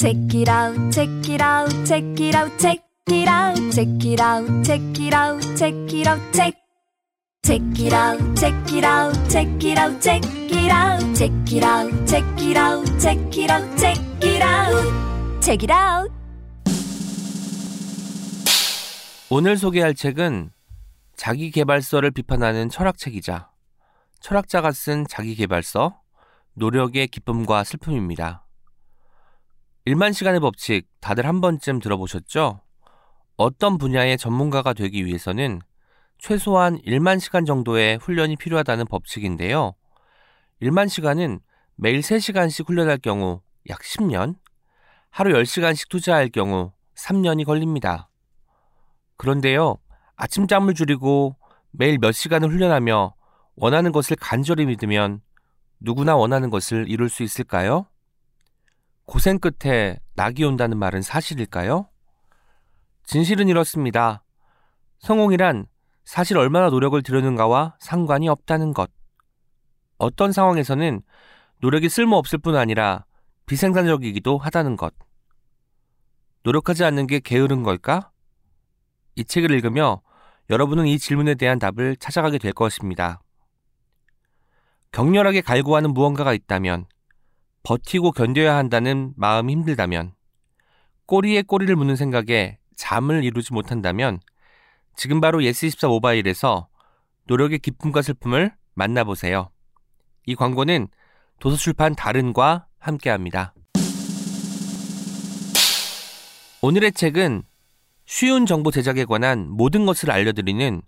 Check it out, check it out, check it out, check it out, check it out, check it out, check it out, check. Check it out, check it out, check it out, check it out, check it out, check it out, check it out, check it out, check it out. 오늘 소개할 책은 자기 개발서를 비판하는 철학책이자 철학자가 쓴 자기 개발서 노력의 기쁨과 슬픔입니다. 1만 시간의 법칙 다들 한 번쯤 들어보셨죠? 어떤 분야의 전문가가 되기 위해서는 최소한 1만 시간 정도의 훈련이 필요하다는 법칙인데요. 1만 시간은 매일 3시간씩 훈련할 경우 약 10년, 하루 10시간씩 투자할 경우 3년이 걸립니다. 그런데요, 아침잠을 줄이고 매일 몇 시간을 훈련하며 원하는 것을 간절히 믿으면 누구나 원하는 것을 이룰 수 있을까요? 고생 끝에 낙이 온다는 말은 사실일까요? 진실은 이렇습니다. 성공이란 사실 얼마나 노력을 들였는가와 상관이 없다는 것. 어떤 상황에서는 노력이 쓸모없을 뿐 아니라 비생산적이기도 하다는 것. 노력하지 않는 게 게으른 걸까? 이 책을 읽으며 여러분은 이 질문에 대한 답을 찾아가게 될 것입니다. 격렬하게 갈구하는 무언가가 있다면, 버티고 견뎌야 한다는 마음이 힘들다면, 꼬리에 꼬리를 무는 생각에 잠을 이루지 못한다면, 지금 바로 예스24 모바일에서 노력의 기쁨과 슬픔을 만나보세요. 이 광고는 도서출판 다른과 함께합니다. 오늘의 책은 쉬운 정보 제작에 관한 모든 것을 알려드리는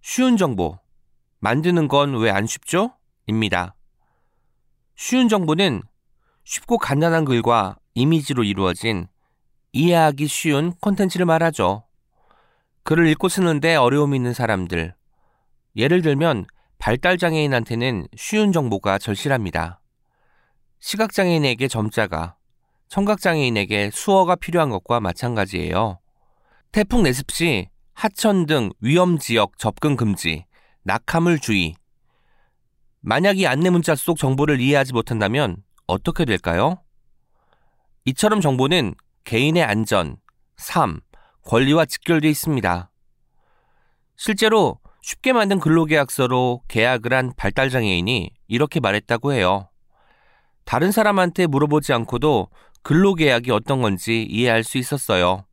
쉬운 정보, 만드는 건 왜 안 쉽죠? 입니다. 쉬운 정보는 쉽고 간단한 글과 이미지로 이루어진 이해하기 쉬운 콘텐츠를 말하죠. 글을 읽고 쓰는데 어려움이 있는 사람들. 예를 들면 발달장애인한테는 쉬운 정보가 절실합니다. 시각장애인에게 점자가, 청각장애인에게 수어가 필요한 것과 마찬가지예요. 태풍 내습 시 하천 등 위험 지역 접근 금지, 낙하물 주의. 만약 이 안내 문자 속 정보를 이해하지 못한다면 어떻게 될까요? 이처럼 정보는 개인의 안전, 삶, 권리와 직결되어 있습니다. 실제로 쉽게 만든 근로계약서로 계약을 한 발달장애인이 이렇게 말했다고 해요. 다른 사람한테 물어보지 않고도 근로계약이 어떤 건지 이해할 수 있었어요.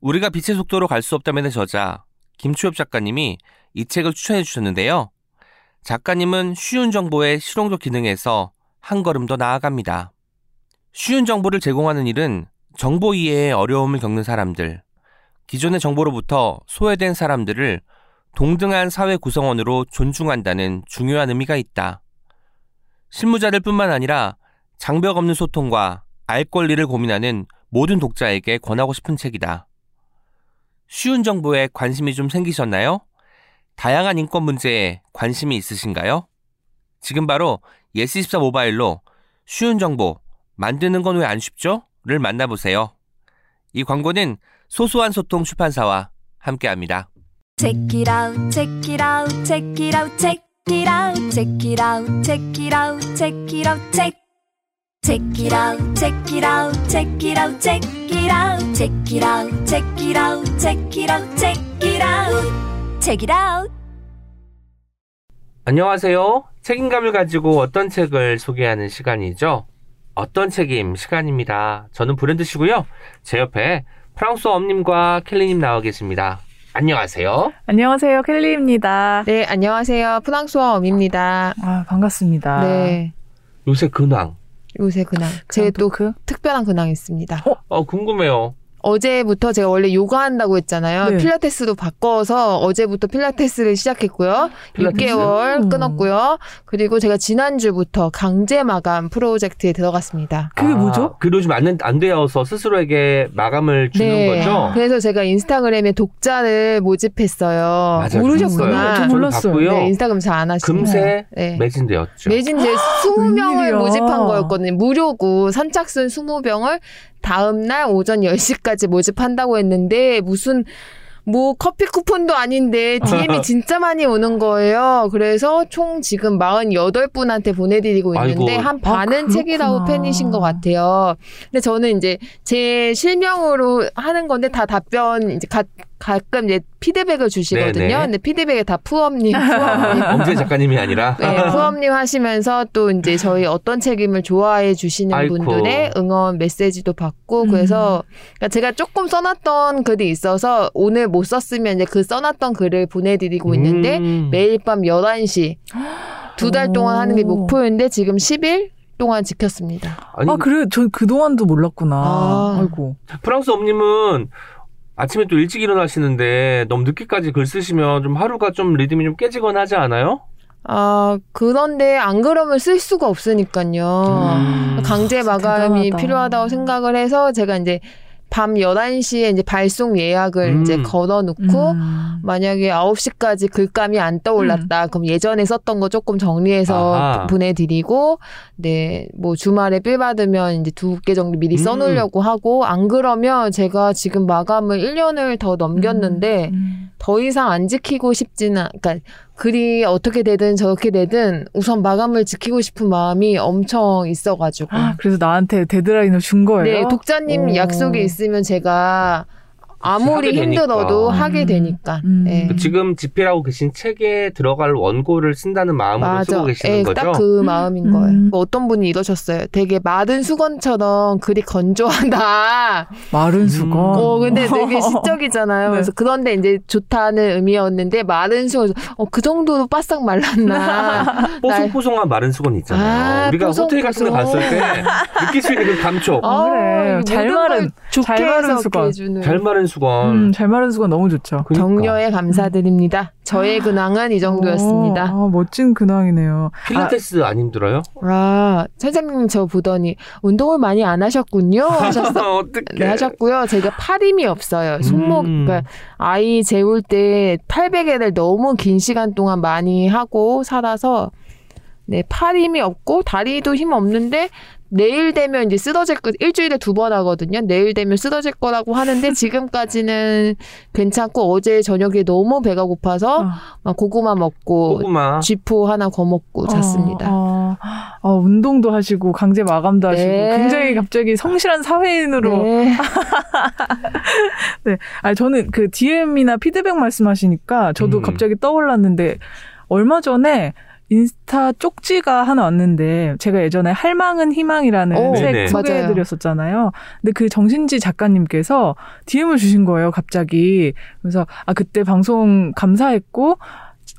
우리가 빛의 속도로 갈 수 없다면의 저자 김추엽 작가님이 이 책을 추천해 주셨는데요. 작가님은 쉬운 정보의 실용적 기능에서 한 걸음 더 나아갑니다. 쉬운 정보를 제공하는 일은 정보 이해에 어려움을 겪는 사람들, 기존의 정보로부터 소외된 사람들을 동등한 사회 구성원으로 존중한다는 중요한 의미가 있다. 실무자들 뿐만 아니라 장벽 없는 소통과 알 권리를 고민하는 모든 독자에게 권하고 싶은 책이다. 쉬운 정보에 관심이 좀 생기셨나요? 다양한 인권 문제에 관심이 있으신가요? 지금 바로 예스24 모바일로 쉬운 정보, 만드는 건 왜 안 쉽죠? 를 만나보세요. 이 광고는 소소한 소통 출판사와 함께합니다. Check it out, check it out, check it out, check it out, check it out, check it out, check it out, check. Check it out, check it out, check it out, check it out, check it out, check it out, check it out, check it out, check it out. 안녕하세요. 책임감을 가지고 어떤 책을 소개하는 시간이죠. 어떤 책임 시간입니다. 저는 브랜드시고요. 제 옆에 프랑스어 엄님과 켈리님 나와 계십니다. 안녕하세요. 안녕하세요. 켈리입니다. 네, 안녕하세요. 프랑스어 엄입니다. 아, 반갑습니다. 네, 요새 근황. 요새 근황. 제 또 그 특별한 근황이 있습니다. 어, 궁금해요. 어제부터 제가 원래 요가 한다고 했잖아요. 네. 필라테스도 바꿔서 어제부터 필라테스를 시작했고요. 필라테스? 6개월 음. 끊었고요. 그리고 제가 지난주부터 강제 마감 프로젝트에 들어갔습니다. 그게 아, 뭐죠? 그 요즘 안, 안 되어서 스스로에게 마감을 주는 네. 거죠? 그래서 제가 인스타그램에 독자를 모집했어요. 맞아요. 모르셨구나. 저 몰랐어요. 네, 인스타그램 잘 안 하시고. 금세 네. 매진되었죠. 매진 이제 20명을 웬일이야. 모집한 거였거든요. 무료고 선착순 20명을 다음 날 오전 10시까지 모집한다고 했는데 무슨 뭐 커피 쿠폰도 아닌데 DM이 진짜 많이 오는 거예요. 그래서 총 지금 48분한테 보내드리고 있는데 아이고. 한 반은 아, 책이라고. 팬이신 것 같아요. 근데 저는 이제 제 실명으로 하는 건데 다 답변 이제 가, 가끔 이제 피드백을 주시거든요. 네네. 근데 피드백에 다 푸엄님, 푸엄님. 엄재 작가님이 아니라 네, 푸엄님 하시면서 또 이제 저희 어떤 책임을 좋아해 주시는 아이고. 분들의 응원 메시지도 받고 음. 그래서 그러니까 제가 조금 써놨던 글이 있어서 오늘 못 썼으면 이제 그 써놨던 글을 보내드리고 있는데 음. 매일 밤 11시 두 달 동안 하는 게 오. 목표인데 지금 10일 동안 지켰습니다. 아니 아, 그래. 전 그동안도 몰랐구나. 아. 아이고. 프랑스 엄님은 아침에 또 일찍 일어나시는데 너무 늦게까지 글 쓰시면 좀 하루가 좀 리듬이 좀 깨지거나 하지 않아요? 아 그런데 안 그러면 쓸 수가 없으니까요. 음. 강제 마감이 대단하다. 필요하다고 생각을 해서 제가 이제 밤 11시에 이제 발송 예약을 음. 이제 걸어 놓고 음. 만약에 9시까지 글감이 안 떠올랐다. 그럼 예전에 썼던 거 조금 정리해서 아하. 보내 드리고, 네, 뭐 주말에 빌 받으면 이제 두 개 정도 미리 음. 써놓으려고 하고, 안 그러면 제가 지금 마감을 1년을 더 넘겼는데, 음. 더 이상 안 지키고 싶지는, 않- 그러니까 글이 어떻게 되든 저렇게 되든 우선 마감을 지키고 싶은 마음이 엄청 있어가지고. 아, 그래서 나한테 데드라인을 준 거예요? 네, 독자님 오. 약속이 있으면 제가 아무리. 힘들어도 하게 음. 되니까. 음. 네. 지금 집필하고 계신 책에 들어갈 원고를 쓴다는 마음으로 쓰고 계시는 예, 거죠? 딱그 마음인 음. 거예요. 뭐 어떤 분이 이러셨어요. 되게 마른 수건처럼 글이 건조하다. 마른 음. 수건. 어, 근데 되게 시적이잖아요. 네. 그래서 그런데 이제 좋다는 의미였는데 마른 수건, 어, 그 정도로 바싹 말랐나. 뽀송뽀송한 마른 수건 있잖아요. 아, 우리가 호텔 같은 데. 갔을 때 느낄 수 있는 그 감촉. 아, 그래. 어, 잘 마른- 좋게 잘 마른 수건. 잘 마른 수건. 음, 잘 마른 수건 너무 좋죠. 그러니까. 격려에 감사드립니다. 저의 근황은 이 정도였습니다. 어, 아, 멋진 근황이네요. 필라테스 안 힘들어요? 아, 선생님 저 보더니 운동을 많이 안 하셨군요. 하셨어. 어떻게? 네, 하셨고요. 제가 팔 힘이 없어요. 손목, 음. 그러니까 아이 재울 때 800회를 너무 긴 시간 동안 많이 하고 살아서 네, 팔 힘이 없고 다리도 힘 없는데 내일 되면 이제 쓰러질 거 일주일에 두 번 하거든요. 내일 되면 쓰러질 거라고 하는데 지금까지는 괜찮고 어제 저녁에 너무 배가 고파서 어. 막 고구마 먹고 고구마. 쥐포 하나 거먹고 잤습니다. 어, 어, 어, 운동도 하시고 강제 마감도 하시고 네. 굉장히 갑자기 성실한 사회인으로 네. 아 저는 그 DM이나 피드백 말씀하시니까 저도 음. 갑자기 떠올랐는데 얼마 전에 인스타 쪽지가 하나 왔는데 제가 예전에 할망은 희망이라는 오, 책 네네. 소개해드렸었잖아요. 근데 그 정신지 작가님께서 DM을 주신 거예요, 갑자기. 그래서 아 그때 방송 감사했고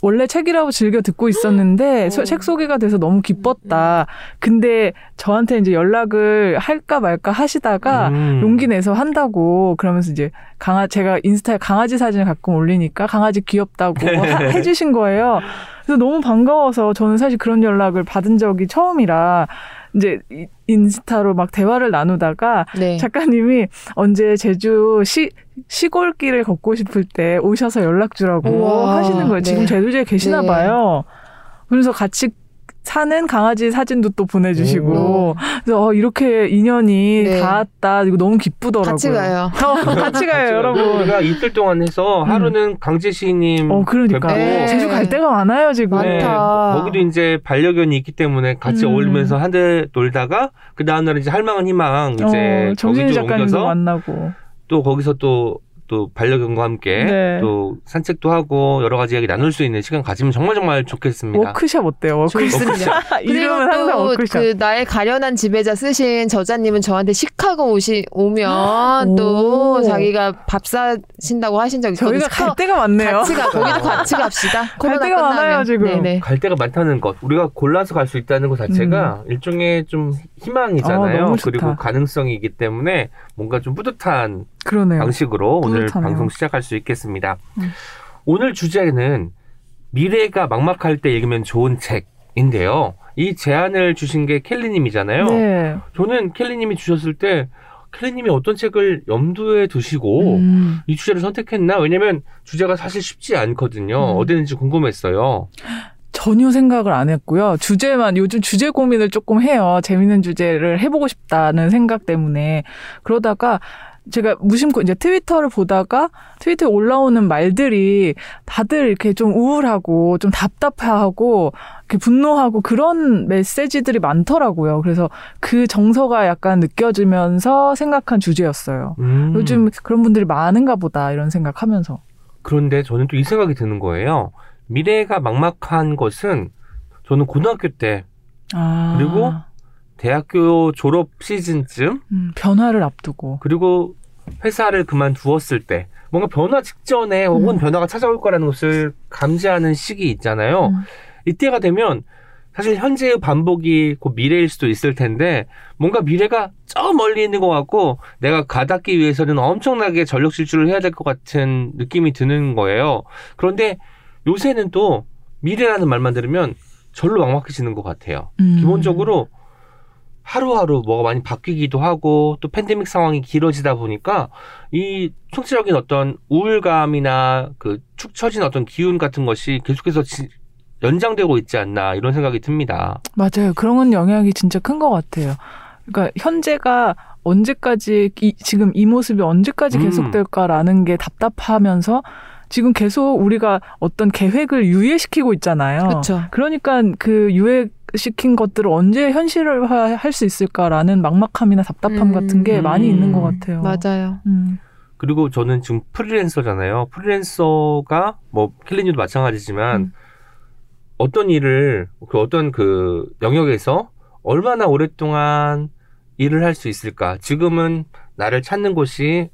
원래 책이라고 즐겨 듣고 있었는데 소- 오. 책 소개가 돼서 너무 기뻤다. 근데 저한테 이제 연락을 할까 말까 하시다가 음. 용기 내서 한다고 그러면서 이제 강아 제가 인스타에 강아지 사진을 가끔 올리니까 강아지 귀엽다고 하- 해주신 거예요. 그래서 너무 반가워서 저는 사실 그런 연락을 받은 적이 처음이라 이제 이- 인스타로 막 대화를 나누다가 네. 작가님이 언제 제주 시 시골길을 걷고 싶을 때 오셔서 연락 주라고 우와, 하시는 거예요. 지금 네. 제주도에 계시나 네. 봐요. 그래서 같이 사는 강아지 사진도 또 보내주시고 오. 그래서 어, 이렇게 인연이 네. 닿았다 이거 너무 기쁘더라고요. 같이 가요. 어, 같이 가요, 여러분. 우리가 이틀 동안 해서 하루는 강재 시인님 어, 그러니까. 네. 제주 갈 데가 많아요, 지금. 많다. 네, 거기도 이제 반려견이 있기 때문에 같이 음. 어울리면서 한 대 놀다가 그 다음날 이제 할망은 희망 이제 어, 정진희 작가님도 옮겨서 만나고. 또 거기서 또 또 반려견과 함께 네. 또 산책도 하고 여러 가지 이야기 나눌 수 있는 시간 가지면 정말 정말 좋겠습니다. 워크샵 어때요. 그리고 이름은 항상 또 워크샵. 그 나의 가련한 지배자 쓰신 저자님은 저한테 시카고 오시 오면 오. 또 자기가 밥 사신다고 하신 적 있거든요. 저희가 갈 데가 많네요. 같이 가 거기도 같이 갑시다. 코로나 데가 끝나면. 많아요, 지금. 네네. 갈 데가 많다는 것, 우리가 골라서 갈 수 있다는 것 자체가 일종의 좀 희망이잖아요. 아. 그리고 가능성이기 때문에 뭔가 좀 뿌듯한 그러네요. 방식으로 오늘 뿌듯하네요. 방송 시작할 수 있겠습니다. 음. 오늘 주제는 미래가 막막할 때 읽으면 좋은 책인데요. 이 제안을 주신 게 켈리님이잖아요. 네. 저는 켈리님이 주셨을 때 켈리님이 어떤 책을 염두에 두시고 음. 이 주제를 선택했나? 왜냐면 주제가 사실 쉽지 않거든요. 음. 어디 있는지 궁금했어요. 전혀 생각을 안 했고요. 주제만 요즘 주제 고민을 조금 해요. 재밌는 주제를 해보고 싶다는 생각 때문에 그러다가 제가 무심코 이제 트위터를 보다가 트위터에 올라오는 말들이 다들 이렇게 좀 우울하고 좀 답답해하고 이렇게 분노하고 그런 메시지들이 많더라고요. 그래서 그 정서가 약간 느껴지면서 생각한 주제였어요. 음. 요즘 그런 분들이 많은가 보다 이런 생각하면서. 그런데 저는 또 이 생각이 드는 거예요. 미래가 막막한 것은 저는 고등학교 때 아. 그리고 대학교 졸업 시즌쯤 음, 변화를 앞두고. 그리고 회사를 그만두었을 때 뭔가 변화 직전에 혹은 음. 변화가 찾아올 거라는 것을 감지하는 시기 있잖아요. 음. 이때가 되면 사실 현재의 반복이 곧 미래일 수도 있을 텐데 뭔가 미래가 저 멀리 있는 것 같고 내가 가닿기 위해서는 엄청나게 전력 질주를 해야 될 것 같은 느낌이 드는 거예요. 그런데 요새는 또 미래라는 말만 들으면 절로 막막해지는 것 같아요. 음. 기본적으로 하루하루 뭐가 많이 바뀌기도 하고 또 팬데믹 상황이 길어지다 보니까 이 총체적인 어떤 우울감이나 그 축 처진 어떤 기운 같은 것이 계속해서 지- 연장되고 있지 않나 이런 생각이 듭니다. 맞아요. 그런 건 영향이 진짜 큰 것 같아요. 그러니까 현재가 언제까지 이, 지금 이 모습이 언제까지 음. 계속될까라는 게 답답하면서 지금 계속 우리가 어떤 계획을 유예시키고 있잖아요. 그렇죠. 그러니까 그 유예 시킨 것들을 언제 현실화 할 수 있을까라는 막막함이나 답답함 음. 같은 게 많이 음. 있는 것 같아요. 맞아요. 음. 그리고 저는 지금 프리랜서잖아요. 프리랜서가 뭐 킬리님도 마찬가지지만 음. 어떤 일을 그 어떤 그 영역에서 얼마나 오랫동안 일을 할 수 있을까? 지금은 나를 찾는 곳이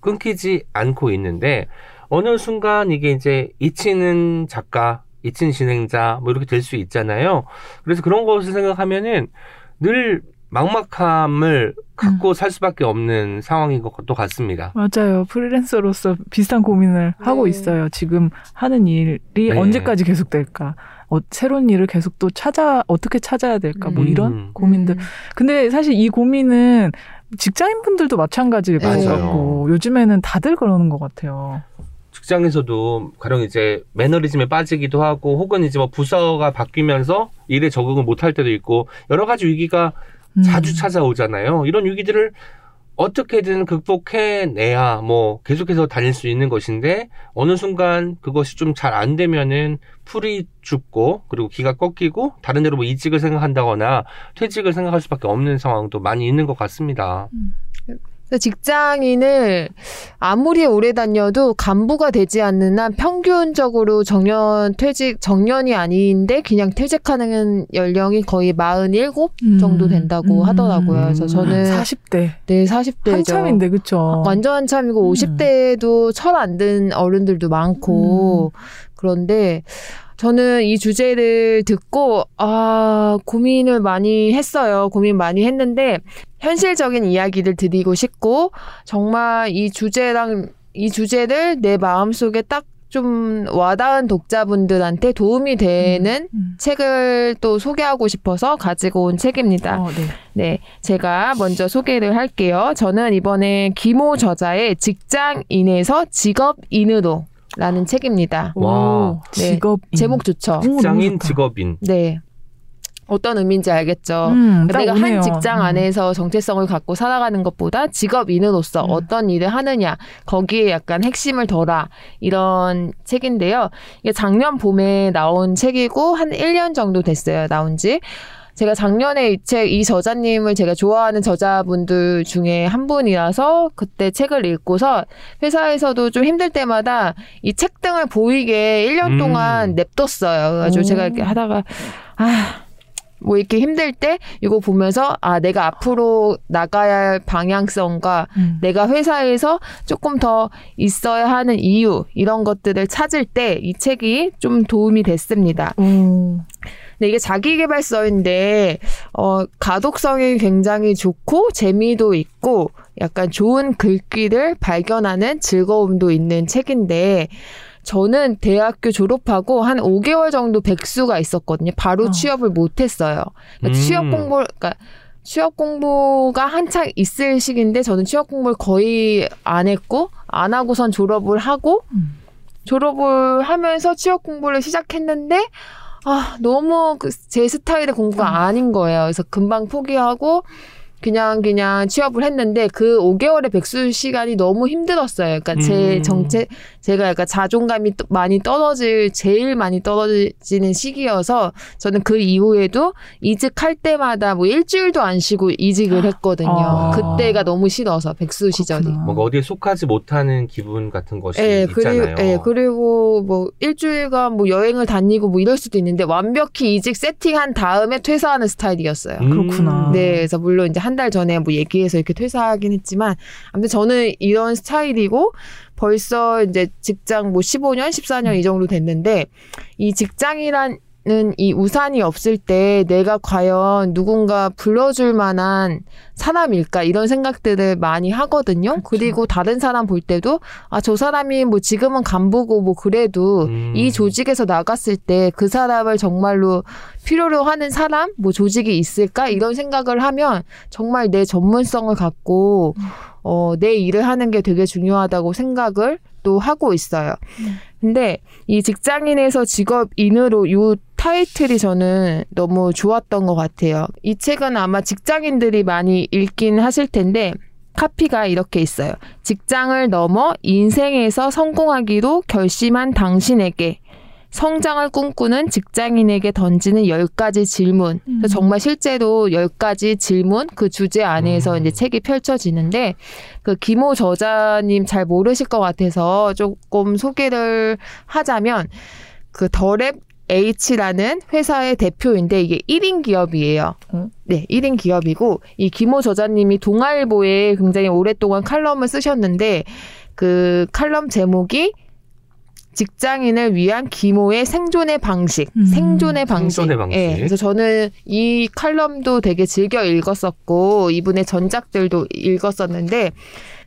끊기지 않고 있는데 어느 순간 이게 이제 잊히는 작가, 잊힌 진행자 뭐 이렇게 될 수 있잖아요. 그래서 그런 것을 생각하면은 늘 막막함을 갖고 살 수밖에 없는 상황인 것도 같습니다. 맞아요. 프리랜서로서 비슷한 고민을 하고 네. 있어요. 지금 하는 일이 네. 언제까지 계속될까? 어, 새로운 일을 계속 또 찾아 어떻게 찾아야 될까? 뭐 음. 이런 고민들. 음. 근데 사실 이 고민은 직장인 분들도 마찬가지일 것 맞아요. 같고 요즘에는 다들 그러는 것 같아요. 직장에서도 가령 이제 매너리즘에 빠지기도 하고 혹은 이제 뭐 부서가 바뀌면서 일에 적응을 못할 때도 있고 여러 가지 위기가 음. 자주 찾아오잖아요. 이런 위기들을 어떻게든 극복해내야 뭐 계속해서 다닐 수 있는 것인데 어느 순간 그것이 좀 잘 안 되면은 풀이 죽고 그리고 기가 꺾이고 다른 데로 뭐 이직을 생각한다거나 퇴직을 생각할 수밖에 없는 상황도 많이 있는 것 같습니다. 그래서 직장인을 아무리 오래 다녀도 간부가 되지 않는 한 평균적으로 정년 퇴직 정년이 아닌데 그냥 퇴직하는 연령이 거의 47 음. 정도 된다고 음. 하더라고요. 그래서 저는 40대 네 40대죠. 한참인데 그쵸? 완전 한참이고 음. 50대에도 철 안 든 어른들도 많고 음. 그런데 저는 이 주제를 듣고 아 고민을 많이 했어요. 고민 많이 했는데 현실적인 이야기를 드리고 싶고 정말 이 주제랑 이 주제를 내 마음속에 딱 좀 와닿은 독자분들한테 도움이 되는 음. 책을 또 소개하고 싶어서 가지고 온 책입니다. 어, 네. 네, 제가 먼저 소개를 할게요. 저는 이번에 김호 저자의 직장인에서 직업인으로 라는 책입니다. 와. 오, 네. 직업 제목 좋죠? 직장인. 직업인 네. 어떤 의미인지 알겠죠? 음, 딱 내가 오네요. 한 직장 음. 안에서 정체성을 갖고 살아가는 것보다 직업인으로서 음. 어떤 일을 하느냐 거기에 약간 핵심을 둬라 이런 책인데요. 이게 작년 봄에 나온 책이고 한 1년 정도 됐어요. 나온 지. 제가 작년에 이 책, 이 저자님을 제가 좋아하는 저자분들 중에 한 분이라서 그때 책을 읽고서 회사에서도 좀 힘들 때마다 이 책 등을 보이게 1년 음. 동안 냅뒀어요. 그래가지고 오. 제가 이렇게 하다가, 아, 뭐 이렇게 힘들 때 이거 보면서 아, 내가 앞으로 나가야 할 방향성과 음. 내가 회사에서 조금 더 있어야 하는 이유, 이런 것들을 찾을 때 이 책이 좀 도움이 됐습니다. 오. 근데 이게 자기계발서인데 어 가독성이 굉장히 좋고 재미도 있고 약간 좋은 글귀를 발견하는 즐거움도 있는 책인데 저는 대학교 졸업하고 한 5개월 정도 백수가 있었거든요. 바로 어. 취업을 못 했어요. 그러니까 음. 취업 공부 그러니까 취업 공부가 한창 있을 시기인데 저는 취업 공부를 거의 안 했고 안 하고선 졸업을 하고 음. 졸업을 하면서 취업 공부를 시작했는데 아 너무 그 제 스타일의 공부가 음. 아닌 거예요. 그래서 금방 포기하고 그냥 그냥 취업을 했는데 그 5개월의 백수 시간이 너무 힘들었어요. 그러니까 제 음. 정체 제가 약간 자존감이 또 많이 떨어질 제일 많이 떨어지는 시기여서 저는 그 이후에도 이직할 때마다 뭐 일주일도 안 쉬고 이직을 했거든요. 아. 그때가 너무 싫어서 백수 시절이. 그렇구나. 뭔가 어디에 속하지 못하는 기분 같은 것이 예, 그리고, 있잖아요. 예, 그리고 뭐 일주일간 뭐 여행을 다니고 뭐 이럴 수도 있는데 완벽히 이직 세팅한 다음에 퇴사하는 스타일이었어요. 음. 그렇구나. 네, 그래서 물론 이제 한달 전에 뭐 얘기해서 이렇게 퇴사하긴 했지만 아무튼 저는 이런 스타일이고 벌써 이제 직장 뭐 15년, 14년 이 정도 됐는데 이 직장이라 는이 우산이 없을 때 내가 과연 누군가 불러줄 만한 사람일까 이런 생각들을 많이 하거든요. 그리고 다른 사람 볼 때도 아 저 사람이 뭐 지금은 간부고 뭐 그래도 음. 이 조직에서 나갔을 때 그 사람을 정말로 필요로 하는 사람, 뭐 조직이 있을까 이런 생각을 하면 정말 내 전문성을 갖고 어, 내 일을 하는 게 되게 중요하다고 생각을 또 하고 있어요. 근데 이 직장인에서 직업인으로 요 타이틀이 저는 너무 좋았던 것 같아요. 이 책은 아마 직장인들이 많이 읽긴 하실 텐데 카피가 이렇게 있어요. 직장을 넘어 인생에서 성공하기로 결심한 당신에게 성장을 꿈꾸는 직장인에게 던지는 10가지 질문. 그래서 정말 실제로 10가지 질문 그 주제 안에서 음. 이제 책이 펼쳐지는데 그 김호 저자님 잘 모르실 것 같아서 조금 소개를 하자면 그 더랩 H라는 회사의 대표인데 이게 1인 기업이에요. 어? 네, 1인 기업이고 이 김호 저자님이 동아일보에 굉장히 오랫동안 칼럼을 쓰셨는데 그 칼럼 제목이 직장인을 위한 기모의 생존의 방식, 음. 생존의 방식. 생존의 방식. 예, 그래서 저는 이 칼럼도 되게 즐겨 읽었었고 이분의 전작들도 읽었었는데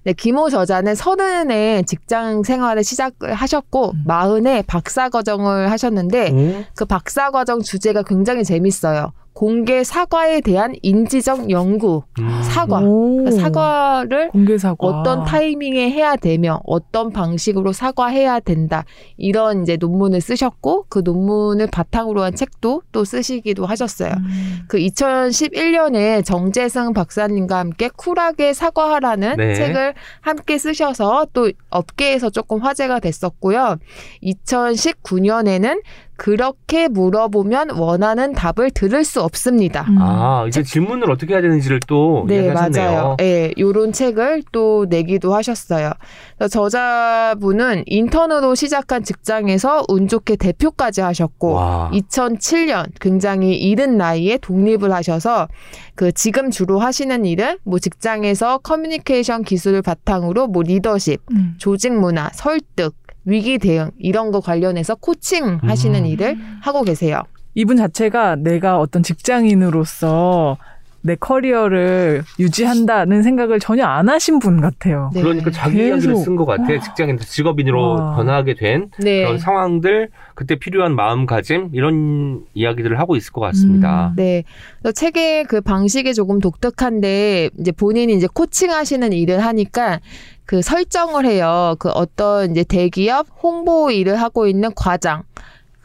네, 김호 저자는 서른에 직장 생활을 시작을 하셨고 음. 마흔에 박사 과정을 하셨는데 오? 그 박사 과정 주제가 굉장히 재밌어요. 공개 사과에 대한 인지적 연구. 음. 사과. 오. 그러니까 사과를 공개 사과. 어떤 타이밍에 해야 되며 어떤 방식으로 사과해야 된다. 이런 이제 논문을 쓰셨고 그 논문을 바탕으로 한 책도 또 쓰시기도 하셨어요. 음. 그 2011년에 정재승 박사님과 함께 쿨하게 사과하라는 네. 책을 함께 쓰셔서 또 업계에서 조금 화제가 됐었고요. 2019년에는 그렇게 물어보면 원하는 답을 들을 수 없습니다. 음. 아, 이제 질문을 어떻게 해야 되는지를 또 네, 이야기하셨네요. 맞아요. 예, 요런 책을 또 내기도 하셨어요. 저자분은 인턴으로 시작한 직장에서 운 좋게 대표까지 하셨고, 와. 2007년 굉장히 이른 나이에 독립을 하셔서 그 지금 주로 하시는 일은 뭐 직장에서 커뮤니케이션 기술을 바탕으로 뭐 리더십, 음. 조직 문화, 설득, 위기 대응 이런 거 관련해서 코칭 하시는 음. 일을 하고 계세요. 이분 자체가 내가 어떤 직장인으로서 내 커리어를 유지한다는 생각을 전혀 안 하신 분 같아요. 네. 그러니까 자기 계속. 이야기를 쓴 것 같아. 와. 직장인 직업인으로 와. 변화하게 된 네. 그런 상황들, 그때 필요한 마음가짐 이런 이야기들을 하고 있을 것 같습니다. 음. 네. 책의 그 방식이 조금 독특한데 이제 본인이 이제 코칭하시는 일을 하니까 그 설정을 해요. 그 어떤 이제 대기업 홍보 일을 하고 있는 과장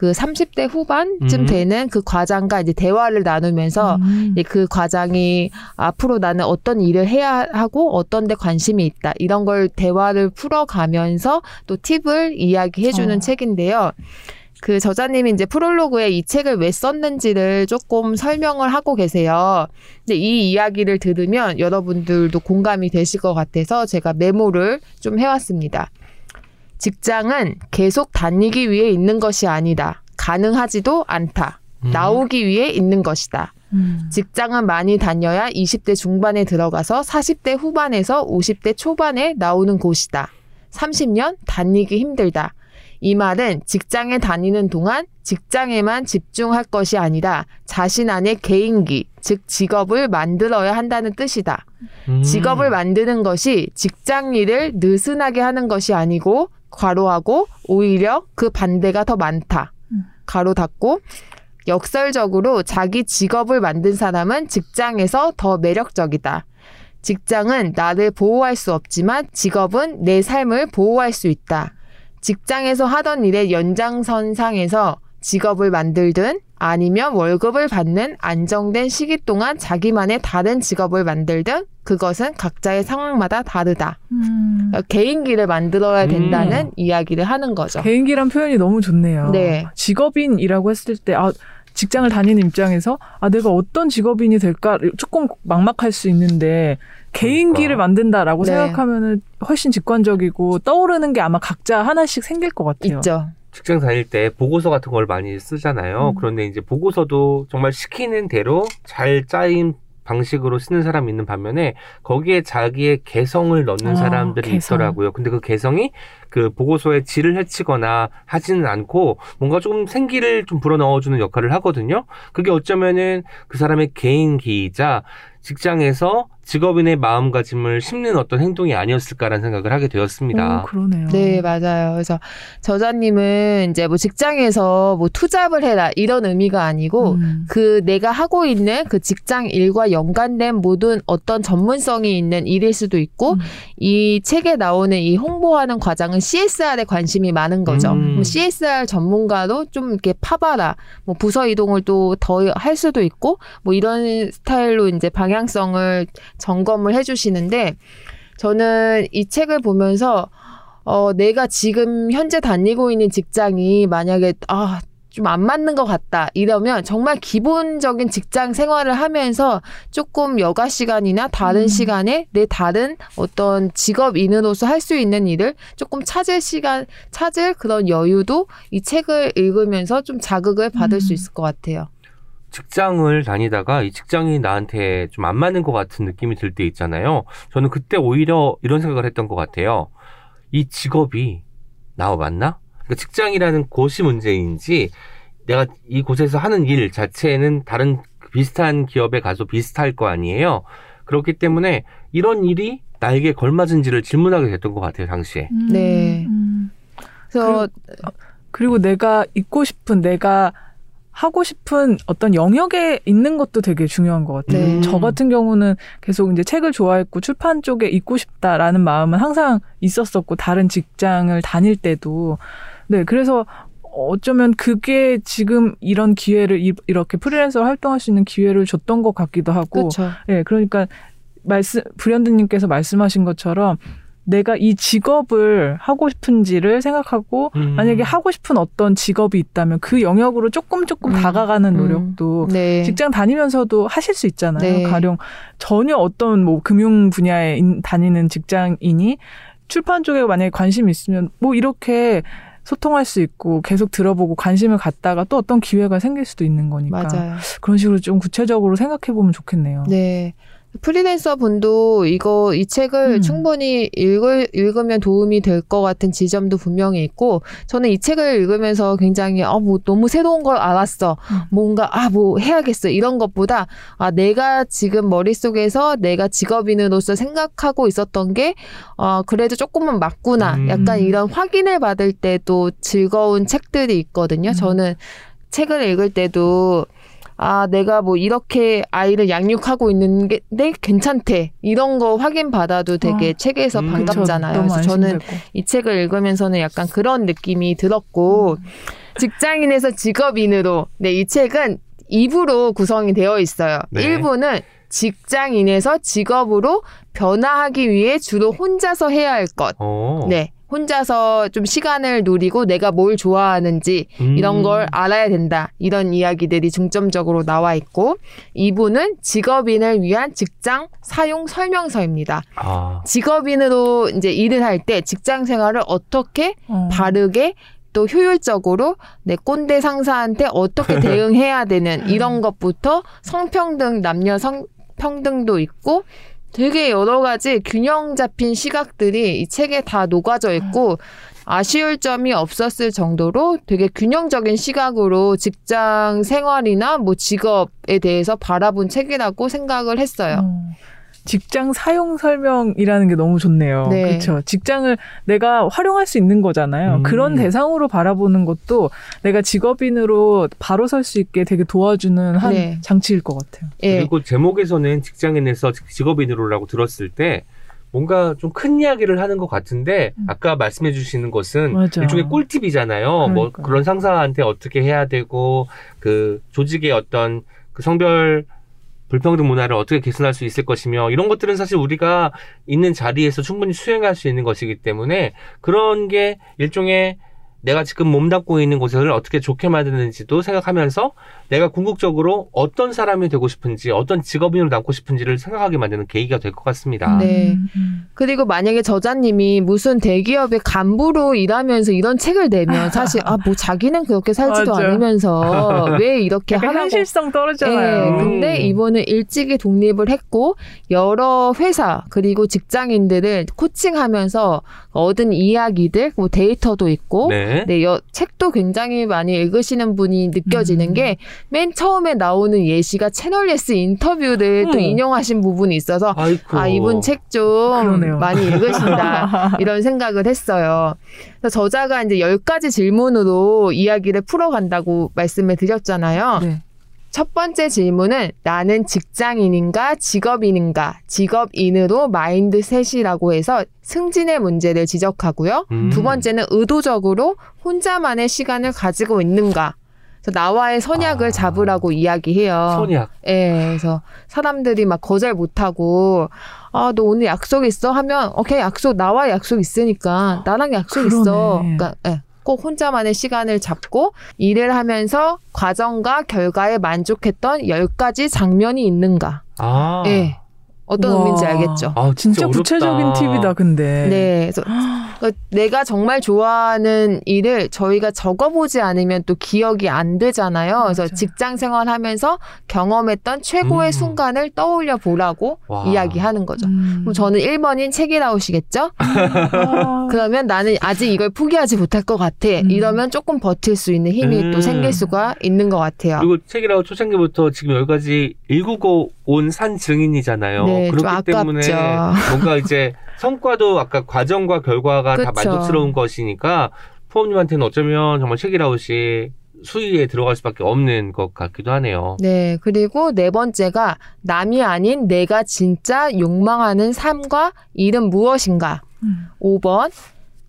그 30대 후반쯤 음. 되는 그 과장과 이제 대화를 나누면서 음. 이제 그 과장이 앞으로 나는 어떤 일을 해야 하고 어떤 데 관심이 있다. 이런 걸 대화를 풀어가면서 또 팁을 이야기해주는 어. 책인데요. 그 저자님이 이제 프롤로그에 이 책을 왜 썼는지를 조금 설명을 하고 계세요. 근데 이 이야기를 들으면 여러분들도 공감이 되실 것 같아서 제가 메모를 좀 해왔습니다. 직장은 계속 다니기 위해 있는 것이 아니다. 가능하지도 않다. 음. 나오기 위해 있는 것이다. 음. 직장은 많이 다녀야 20대 중반에 들어가서 40대 후반에서 50대 초반에 나오는 곳이다. 30년 다니기 힘들다. 이 말은 직장에 다니는 동안 직장에만 집중할 것이 아니라 자신 안의 개인기, 즉 직업을 만들어야 한다는 뜻이다. 음. 직업을 만드는 것이 직장 일을 느슨하게 하는 것이 아니고 괄호하고 오히려 그 반대가 더 많다. 음. 가로 닫고 역설적으로 자기 직업을 만든 사람은 직장에서 더 매력적이다. 직장은 나를 보호할 수 없지만 직업은 내 삶을 보호할 수 있다. 직장에서 하던 일의 연장선상에서 직업을 만들든 아니면 월급을 받는 안정된 시기 동안 자기만의 다른 직업을 만들든 그것은 각자의 상황마다 다르다. 음. 그러니까 개인기를 만들어야 된다는 이야기를 하는 거죠. 개인기란 표현이 너무 좋네요. 네. 직업인이라고 했을 때, 아, 직장을 다니는 입장에서, 아, 내가 어떤 직업인이 될까? 조금 막막할 수 있는데, 개인기를 그러니까. 만든다라고 네. 생각하면은 훨씬 직관적이고, 떠오르는 게 아마 각자 하나씩 생길 것 같아요. 있죠. 직장 다닐 때 보고서 같은 걸 많이 쓰잖아요. 음. 그런데 이제 보고서도 정말 시키는 대로 잘 짜인 방식으로 쓰는 사람이 있는 반면에 거기에 자기의 개성을 넣는 아, 사람들이 개성. 있더라고요. 근데 그 개성이 그 보고서의 질을 해치거나 하지는 않고 뭔가 좀 생기를 좀 불어넣어주는 역할을 하거든요. 그게 어쩌면은 그 사람의 개인기이자 직장에서 직업인의 마음가짐을 심는 어떤 행동이 아니었을까라는 생각을 하게 되었습니다. 오, 그러네요. 네, 맞아요. 그래서 저자님은 이제 뭐 직장에서 뭐 투잡을 해라 이런 의미가 아니고 음. 그 내가 하고 있는 그 직장 일과 연관된 모든 어떤 전문성이 있는 일일 수도 있고 음. 이 책에 나오는 이 홍보하는 과정은 CSR에 관심이 많은 거죠. 음. 뭐 CSR 전문가도 좀 이렇게 파봐라. 뭐 부서 이동을 또 더 할 수도 있고 뭐 이런 스타일로 이제 방향성을 점검을 해주시는데 저는 이 책을 보면서 어, 내가 지금 현재 다니고 있는 직장이 만약에 아, 좀 안 맞는 것 같다. 이러면 정말 기본적인 직장 생활을 하면서 조금 여가 시간이나 다른 음. 시간에 내 다른 어떤 직업인으로서 할 수 있는 일을 조금 찾을 시간, 찾을 그런 여유도 이 책을 읽으면서 좀 자극을 받을 음. 수 있을 것 같아요. 직장을 다니다가 이 직장이 나한테 좀 안 맞는 것 같은 느낌이 들 때 있잖아요. 저는 그때 오히려 이런 생각을 했던 것 같아요. 이 직업이 나와 맞나? 그러니까 직장이라는 곳이 문제인지 내가 이 곳에서 하는 일 자체는 다른 비슷한 기업에 가서 비슷할 거 아니에요. 그렇기 때문에 이런 일이 나에게 걸맞은지를 질문하게 됐던 것 같아요, 당시에. 음, 네. 음. 그래서 그리고 내가 있고 싶은 내가 하고 싶은 어떤 영역에 있는 것도 되게 중요한 것 같아요. 네. 저 같은 경우는 계속 이제 책을 좋아했고 출판 쪽에 있고 싶다라는 마음은 항상 있었었고 다른 직장을 다닐 때도 네 그래서 어쩌면 그게 지금 이런 기회를 이- 이렇게 프리랜서로 활동할 수 있는 기회를 줬던 것 같기도 하고. 예, 그러니까 말씀 브랜드님께서 말씀하신 것처럼 내가 이 직업을 하고 싶은지를 생각하고 음. 만약에 하고 싶은 어떤 직업이 있다면 그 영역으로 조금 조금 음, 다가가는 음. 노력도 네. 직장 다니면서도 하실 수 있잖아요. 네. 가령 전혀 어떤 뭐 금융 분야에 인- 다니는 직장인이 출판 쪽에 만약에 관심 이 있으면 뭐 이렇게 소통할 수 있고 계속 들어보고 관심을 갖다가 또 어떤 기회가 생길 수도 있는 거니까 맞아요. 그런 식으로 좀 구체적으로 생각해 보면 좋겠네요. 네. 프리랜서 분도 이거 이 책을 음. 충분히 읽을 읽으면 도움이 될 것 같은 지점도 분명히 있고 저는 이 책을 읽으면서 굉장히 아뭐 너무 새로운 걸 알았어 음. 뭔가 아 뭐 해야겠어 이런 것보다 아 내가 지금 머릿속에서 내가 직업인으로서 생각하고 있었던 게아 그래도 조금은 맞구나 음. 약간 이런 확인을 받을 때도 즐거운 책들이 있거든요 음. 저는 책을 읽을 때도 아, 내가 뭐 이렇게 아이를 양육하고 있는 게, 네, 괜찮대. 이런 거 확인 받아도 되게 어. 책에서 음. 반갑잖아요. 그래서 저는. 이 책을 읽으면서는 약간 그런 느낌이 들었고, 직장인에서 직업인으로, 네, 이 책은 2부로 구성이 되어 있어요. 네. 1부는 직장인에서 직업으로 변화하기 위해 주로 혼자서 해야 할 것. 어. 네. 혼자서 좀 시간을 누리고 내가 뭘 좋아하는지 음. 이런 걸 알아야 된다. 이런 이야기들이 중점적으로 나와 있고 2부는 직업인을 위한 직장 사용 설명서입니다. 아. 직업인으로 이제 일을 할 때 직장 생활을 어떻게 어. 바르게 또 효율적으로 내 꼰대 상사한테 어떻게 대응해야 되는 이런 것부터 성평등 남녀 성 평등도 있고 되게 여러 가지 균형 잡힌 시각들이 이 책에 다 녹아져 있고 아쉬울 점이 없었을 정도로 되게 균형적인 시각으로 직장 생활이나 뭐 직업에 대해서 바라본 책이라고 생각을 했어요. 어. 직장 사용 설명이라는 게 너무 좋네요. 네. 그렇죠. 직장을 내가 활용할 수 있는 거잖아요. 음. 그런 대상으로 바라보는 것도 내가 직업인으로 바로 설 수 있게 되게 도와주는 한 네. 장치일 것 같아요. 예. 그리고 제목에서는 직장인에서 직업인으로라고 들었을 때 뭔가 좀 큰 이야기를 하는 것 같은데 음. 아까 말씀해 주시는 것은 맞아. 일종의 꿀팁이잖아요. 뭐 그러니까요. 그런 상사한테 어떻게 해야 되고 그 조직의 어떤 그 성별 불평등 문화를 어떻게 개선할 수 있을 것이며 이런 것들은 사실 우리가 있는 자리에서 충분히 수행할 수 있는 것이기 때문에 그런 게 일종의 내가 지금 몸담고 있는 곳을 어떻게 좋게 만드는지도 생각하면서 내가 궁극적으로 어떤 사람이 되고 싶은지 어떤 직업인으로 남고 싶은지를 생각하게 만드는 계기가 될 것 같습니다. 네. 음, 음. 그리고 만약에 저자님이 무슨 대기업의 간부로 일하면서 이런 책을 내면 사실 아 뭐 자기는 그렇게 살지도. 않으면서 왜 이렇게 하라고 현실성 떨어지잖아요. 예, 근데 음. 이분은 일찍이 독립을 했고 여러 회사 그리고 직장인들을 코칭하면서 얻은 이야기들 뭐 데이터도 있고 네. 네, 여, 책도 굉장히 많이 읽으시는 분이 느껴지는 음. 게맨 처음에 나오는 예시가 채널 예스 인터뷰를 또 음. 인용하신 부분이 있어서 아이고. 아 이분 책 좀. 많이 읽으신다 이런 생각을 했어요. 그래서 저자가 이제 열 가지 질문으로 이야기를 풀어간다고 말씀을 드렸잖아요. 네. 첫 번째 질문은 나는 직장인인가 직업인인가 직업인으로 마인드셋이라고 해서 승진의 문제를 지적하고요. 음. 두 번째는 의도적으로 혼자만의 시간을 가지고 있는가. 그래서 나와의 선약을 아. 잡으라고 이야기해요. 선약. 예, 그래서 사람들이 막 거절 못하고, 아, 너 오늘 약속 있어? 하면, 오케이, 약속, 나와 약속 있으니까, 나랑 약속 있어. 그러네. 그러니까, 예, 꼭 혼자만의 시간을 잡고, 일을 하면서 과정과 결과에 만족했던 열 가지 장면이 있는가. 아. 예. 어떤 우와. 의미인지 알겠죠? 아, 진짜 진짜, 구체적인. 팁이다, 근데. 네. 그래서 그 내가 정말 좋아하는 일을 저희가 적어보지 않으면 또 기억이 안 되잖아요. 그래서 맞아요. 직장 생활하면서 경험했던 최고의 음. 순간을 떠올려 보라고 와. 이야기하는 거죠. 음. 그럼 저는 1번인 책이라우시겠죠? 아, 그러면 나는 아직 이걸 포기하지 못할 것 같아. 음. 이러면 조금 버틸 수 있는 힘이 음. 또 생길 수가 있는 것 같아요. 그리고 책이라고 초창기부터 지금 여기까지 읽고 온 산 증인이잖아요. 네, 좀 그렇기 때문에. 뭔가 이제 성과도 아까 과정과 결과가 다 그쵸. 만족스러운 것이니까 포함님한테는 어쩌면 정말 책이라웃이 수위에 들어갈 수밖에 없는 것 같기도 하네요. 네, 그리고 네 번째가 남이 아닌 내가 진짜 욕망하는 삶과 일은 무엇인가? 음. 5번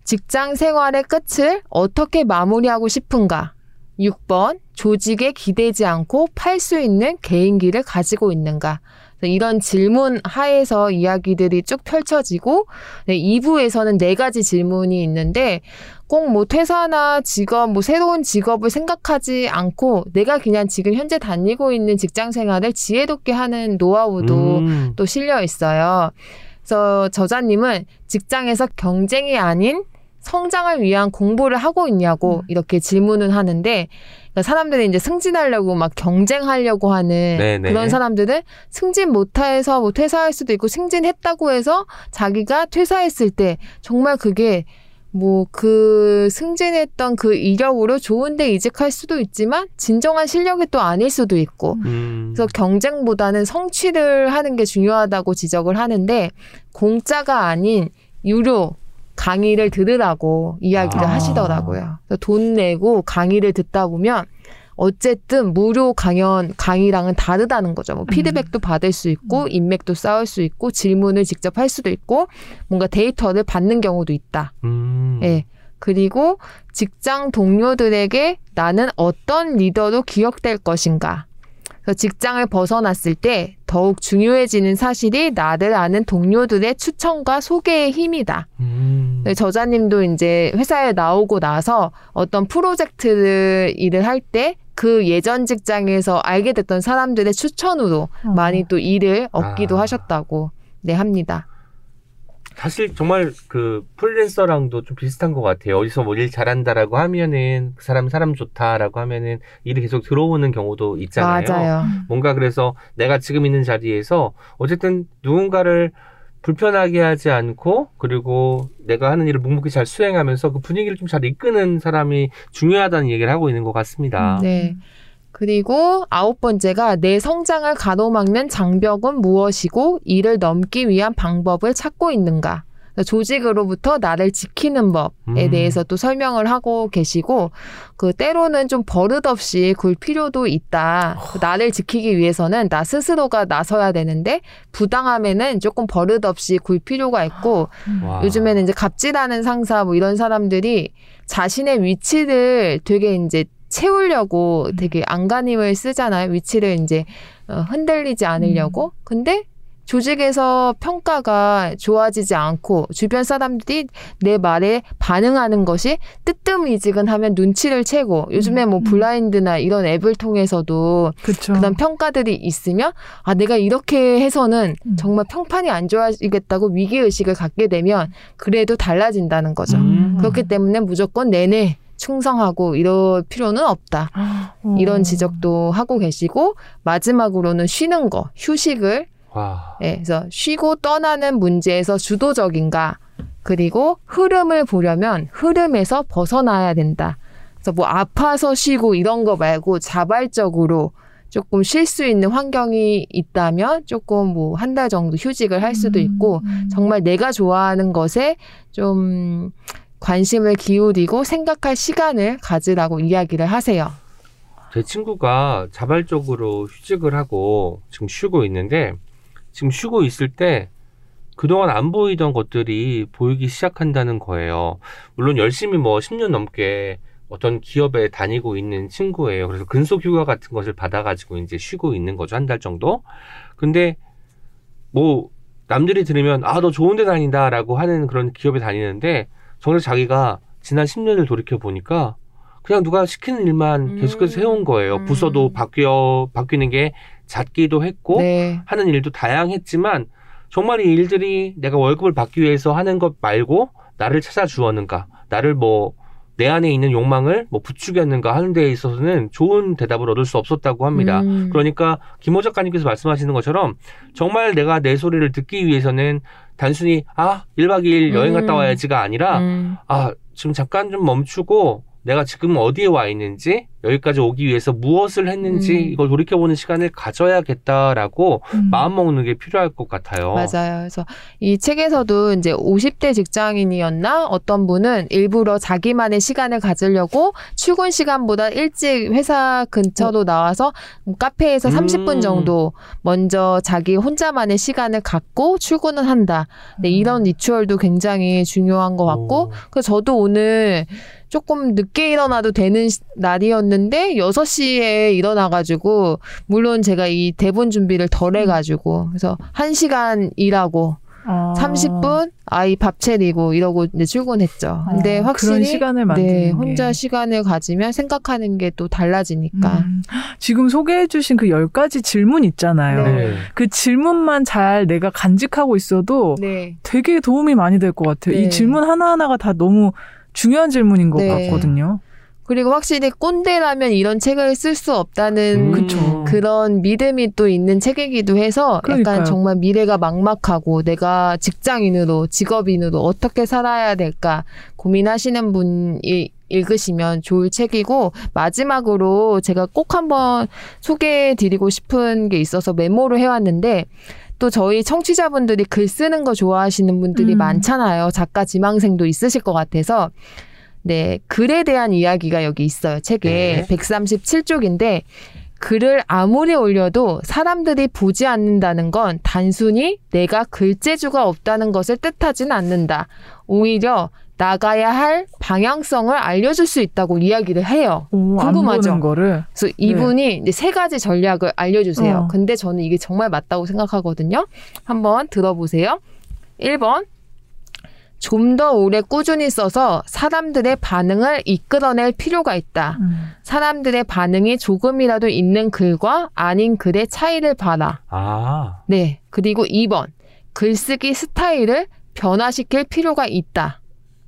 직장 생활의 끝을 어떻게 마무리하고 싶은가? 6번 조직에 기대지 않고 팔 수 있는 개인기를 가지고 있는가? 이런 질문 하에서 이야기들이 쭉 펼쳐지고 네, 2부에서는 네 가지 질문이 있는데 꼭 뭐 퇴사나 직업, 뭐 새로운 직업을 생각하지 않고 내가 그냥 지금 현재 다니고 있는 직장 생활을 지혜롭게 하는 노하우도 음. 또 실려 있어요. 그래서 저자님은 직장에서 경쟁이 아닌 성장을 위한 공부를 하고 있냐고 음. 이렇게 질문을 하는데 그러니까 사람들이 이제 승진하려고 막 경쟁하려고 하는 네네. 그런 사람들은 승진 못해서 뭐 퇴사할 수도 있고 승진했다고 해서 자기가 퇴사했을 때 정말 그게 뭐 그 승진했던 그 이력으로 좋은데 이직할 수도 있지만 진정한 실력이 또 아닐 수도 있고 음. 그래서 경쟁보다는 성취를 하는 게 중요하다고 지적을 하는데 공짜가 아닌 유료 강의를 들으라고 이야기를 아. 하시더라고요. 돈 내고 강의를 듣다 보면 어쨌든 무료 강연 강의랑은 다르다는 거죠. 뭐 피드백도 받을 수 있고 인맥도 쌓을 수 있고 질문을 직접 할 수도 있고 뭔가 데이터를 받는 경우도 있다. 음. 예. 그리고 직장 동료들에게 나는 어떤 리더로 기억될 것인가. 그래서 직장을 벗어났을 때 더욱 중요해지는 사실이 나를 아는 동료들의 추천과 소개의 힘이다. 음. 네, 저자님도 이제 회사에 나오고 나서 어떤 프로젝트를 일을 할 때 그 예전 직장에서 알게 됐던 사람들의 추천으로 어. 많이 또 일을 얻기도 아. 하셨다고 네 합니다. 사실 정말 그 프리랜서랑도 좀 비슷한 것 같아요. 어디서 뭐 일 잘한다라고 하면은 그 사람 사람 좋다라고 하면은 일이 계속 들어오는 경우도 있잖아요. 맞아요. 뭔가 그래서 내가 지금 있는 자리에서 어쨌든 누군가를 불편하게 하지 않고 그리고 내가 하는 일을 묵묵히 잘 수행하면서 그 분위기를 좀 잘 이끄는 사람이 중요하다는 얘기를 하고 있는 것 같습니다. 네. 그리고 아홉 번째가 내 성장을 가로막는 장벽은 무엇이고 이를 넘기 위한 방법을 찾고 있는가. 그래서 조직으로부터 나를 지키는 법에 음. 대해서 또 설명을 하고 계시고 그 때로는 좀 버릇없이 굴 필요도 있다. 그 나를 지키기 위해서는 나 스스로가 나서야 되는데 부당함에는 조금 버릇없이 굴 필요가 있고 와. 요즘에는 이제 갑질하는 상사 뭐 이런 사람들이 자신의 위치를 되게 이제 채우려고 되게 안간힘을 쓰잖아요. 위치를 이제 어, 흔들리지 않으려고. 근데 조직에서 평가가 좋아지지 않고 주변 사람들이 내 말에 반응하는 것이 뜨뜻미지근하면 눈치를 채고 요즘에 뭐 음. 블라인드나 이런 앱을 통해서도 그렇죠. 그런 평가들이 있으면 아 내가 이렇게 해서는 음. 정말 평판이 안 좋아지겠다고 위기 의식을 갖게 되면 그래도 달라진다는 거죠. 음. 그렇기 때문에 무조건 내내 충성하고 이럴 필요는 없다. 어. 이런 지적도 하고 계시고 마지막으로는 쉬는 거, 휴식을 와. 예, 그래서 쉬고 떠나는 문제에서 주도적인가 그리고 흐름을 보려면 흐름에서 벗어나야 된다. 그래서 뭐 아파서 쉬고 이런 거 말고 자발적으로 조금 쉴 수 있는 환경이 있다면 조금 뭐 한 달 정도 휴직을 할 수도 있고 음. 정말 내가 좋아하는 것에 좀 관심을 기울이고 생각할 시간을 가지라고 이야기를 하세요. 제 친구가 자발적으로 휴직을 하고 지금 쉬고 있는데 지금 쉬고 있을 때 그동안 안 보이던 것들이 보이기 시작한다는 거예요. 물론 열심히 뭐 10년 넘게 어떤 기업에 다니고 있는 친구예요. 그래서 근속 휴가 같은 것을 받아가지고 이제 쉬고 있는 거죠. 한 달 정도. 근데 뭐 남들이 들으면 아, 너 좋은 데 다닌다 라고 하는 그런 기업에 다니는데 정작 자기가 지난 10년을 돌이켜 보니까 그냥 누가 시키는 일만 음. 계속해서 해온 거예요. 음. 부서도 바뀌어 바뀌는 게 잦기도 했고 네. 하는 일도 다양했지만 정말 이 일들이 내가 월급을 받기 위해서 하는 것 말고 나를 찾아주었는가, 나를 뭐 내 안에 있는 욕망을 뭐 부추겼는가 하는 데에 있어서는 좋은 대답을 얻을 수 없었다고 합니다. 음. 그러니까 김호 작가님께서 말씀하시는 것처럼 정말 내가 내 소리를 듣기 위해서는 단순히 아 1박 2일 여행 갔다 음. 와야지가 아니라 음. 아, 지금 잠깐 좀 멈추고 내가 지금 어디에 와 있는지 여기까지 오기 위해서 무엇을 했는지 음. 이걸 돌이켜보는 시간을 가져야겠다라고 음. 마음 먹는 게 필요할 것 같아요. 맞아요. 그래서 이 책에서도 이제 50대 직장인이었나 어떤 분은 일부러 자기만의 시간을 가지려고 출근 시간보다 일찍 회사 근처로 나와서 카페에서 음. 30분 정도 먼저 자기 혼자만의 시간을 갖고 출근을 한다. 네, 이런 리추얼도 굉장히 중요한 것 같고 오. 그래서 저도 오늘 조금 늦게 일어나도 되는 시- 날이었는데 6시에 일어나가지고 물론 제가 이 대본 준비를 덜 해가지고 그래서 1시간 일하고 아. 30분 아이 밥 차리고 이러고 이제 출근했죠. 근데 어, 확실히 시간을 네, 게. 혼자 시간을 가지면 생각하는 게 또 달라지니까. 음. 지금 소개해 주신 그열 가지 질문 있잖아요. 네. 그 질문만 잘 내가 간직하고 있어도 네. 되게 도움이 많이 될 것 같아요. 네. 이 질문 하나하나가 다 너무 중요한 질문인 것 네. 같거든요. 그리고 확실히 꼰대라면 이런 책을 쓸 수 없다는 음. 그런 믿음이 또 있는 책이기도 해서 그러니까요. 약간 정말 미래가 막막하고 내가 직장인으로 직업인으로 어떻게 살아야 될까 고민하시는 분이 읽으시면 좋을 책이고 마지막으로 제가 꼭 한번 소개해 드리고 싶은 게 있어서 메모를 해왔는데 또 저희 청취자분들이 글 쓰는 거 좋아하시는 분들이 음. 많잖아요. 작가 지망생도 있으실 것 같아서 네, 글에 대한 이야기가 여기 있어요. 책에 네. 137쪽인데 글을 아무리 올려도 사람들이 보지 않는다는 건 단순히 내가 글재주가 없다는 것을 뜻하진 않는다. 오히려 나가야 할 방향성을 알려줄 수 있다고 이야기를 해요. 오, 안 궁금하죠? 거를. 그래서 이분이 이제 세 가지 전략을 알려주세요. 어. 근데 저는 이게 정말 맞다고 생각하거든요. 한번 들어보세요. 1번. 좀 더 오래 꾸준히 써서 사람들의 반응을 이끌어낼 필요가 있다. 음. 사람들의 반응이 조금이라도 있는 글과 아닌 글의 차이를 봐라. 아, 네. 그리고 2번. 글쓰기 스타일을 변화시킬 필요가 있다.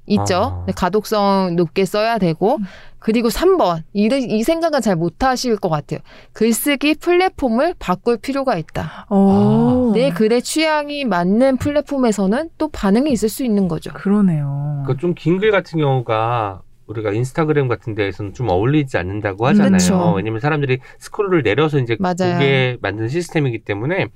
있죠. 아. 네, 가독성 높게 써야 되고. 그리고 3번. 이, 이 생각은 잘 못하실 것 같아요. 글쓰기 플랫폼을 바꿀 필요가 있다. 오. 내 글의 취향이 맞는 플랫폼에서는 또 반응이 있을 수 있는 거죠. 그러네요. 그좀긴 글 같은 경우가 우리가 인스타그램 같은 데에서는 좀 어울리지 않는다고 하잖아요. 그쵸. 왜냐면 사람들이 스크롤을 내려서 이제 맞아요. 보게 만든 시스템이기 때문에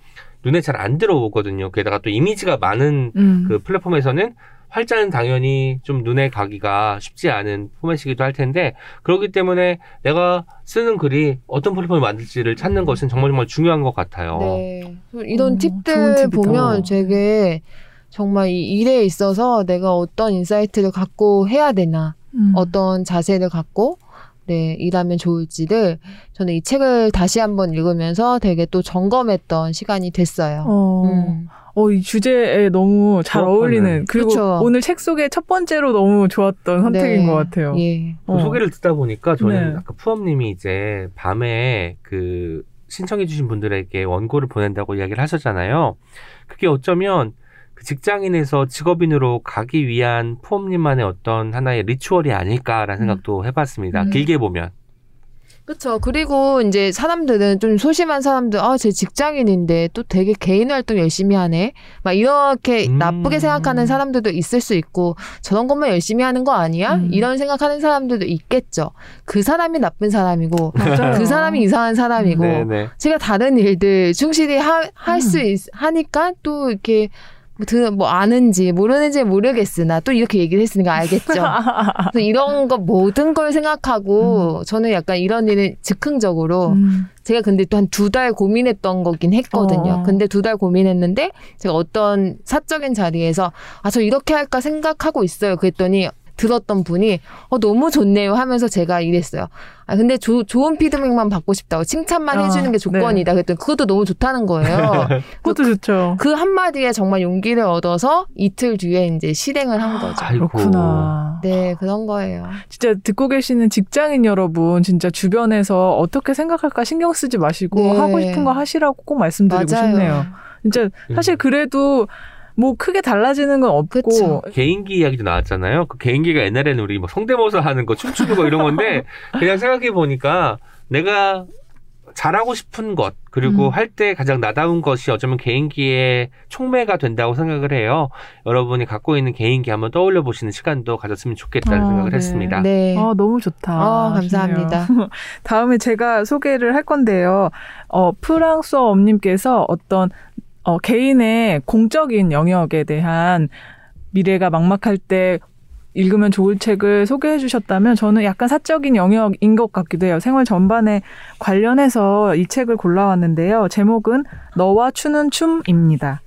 눈에 잘 안 들어오거든요. 게다가 또 이미지가 많은 음. 그 플랫폼에서는 활자는 당연히 좀 눈에 가기가 쉽지 않은 포맷이기도 할 텐데 그렇기 때문에 내가 쓰는 글이 어떤 플랫폼을 만들지를 찾는 것은 정말 정말 중요한 것 같아요. 네. 이런 음, 팁들. 보면 되게 정말 이 일에 있어서 내가 어떤 insight를 갖고 해야 되나, 음. 어떤 자세를 갖고 네, 일하면 좋을지를 저는 이 책을 다시 한번 읽으면서 되게 또 점검했던 시간이 됐어요. 어, 음. 어, 이 주제에 너무 잘 그렇구나. 어울리는 그리고 그쵸. 오늘 책 속에 첫 번째로 너무 좋았던 선택인 네. 것 같아요. 예. 그 어. 소개를 듣다 보니까 저는 네. 아까 푸엄님이 이제 밤에 그 신청해주신 분들에게 원고를 보낸다고 이야기를 하셨잖아요. 그게 어쩌면 그 직장인에서 직업인으로 가기 위한 푸엄님만의 어떤 하나의 리추얼이 아닐까라는 생각도 해봤습니다. 음. 길게 보면. 그쵸. 그리고 이제 사람들은 좀 소심한 사람들, 아, 제 직장인인데 또 되게 개인 활동 열심히 하네. 막 이렇게 음. 나쁘게 생각하는 사람들도 있을 수 있고, 저런 것만 열심히 하는 거 아니야? 음. 이런 생각하는 사람들도 있겠죠. 그 사람이 나쁜 사람이고, 맞아요. 그 사람이 이상한 사람이고, 네네. 제가 다른 일들 충실히 할수 음. 하니까 또 이렇게 뭐, 드- 뭐 아는지 모르는지 모르겠으나 또 이렇게 얘기를 했으니까 알겠죠. 그래서 이런 거 모든 걸 생각하고 저는 약간 이런 일은 즉흥적으로 음. 제가 근데 또 한 두 달 고민했던 거긴 했거든요. 어. 근데 두 달 고민했는데 제가 어떤 사적인 자리에서 아 저 이렇게 할까 생각하고 있어요. 그랬더니 들었던 분이 어 너무 좋네요 하면서 제가 이랬어요. 아 근데 조- 좋은 피드백만 받고 싶다고 칭찬만 아, 해주는 게 조건이다. 그랬더니 그것도 너무 좋다는 거예요. 그것도 좋죠. 그 한마디에 정말 용기를 얻어서 이틀 뒤에 이제 실행을 한 거죠. 아이고. 그렇구나. 네 그런 거예요. 진짜 듣고 계시는 직장인 여러분, 진짜 주변에서 어떻게 생각할까 신경 쓰지 마시고 네. 하고 싶은 거 하시라고 꼭 말씀드리고 맞아요. 싶네요. 진짜 사실 그래도 뭐 크게 달라지는 건 없고 그쵸. 개인기 이야기도 나왔잖아요. 그 개인기가 옛날에는 우리 뭐 성대모사 하는 거 춤추는 거 이런 건데 그냥 생각해 보니까 내가 잘하고 싶은 것 그리고 음. 할때 가장 나다운 것이 어쩌면 개인기의 촉매가 된다고 생각을 해요. 여러분이 갖고 있는 개인기 한번 떠올려 보시는 시간도 가졌으면 좋겠다는 어, 생각을 네. 했습니다. 네. 아, 너무 좋다. 아, 감사합니다. 다음에 제가 소개를 할 건데요. 어, 프랑스어 엄님께서 어떤 어, 개인의 공적인 영역에 대한 미래가 막막할 때 읽으면 좋을 책을 소개해 주셨다면 저는 약간 사적인 영역인 것 같기도 해요. 생활 전반에 관련해서 이 책을 골라왔는데요. 제목은 너와 추는 춤입니다.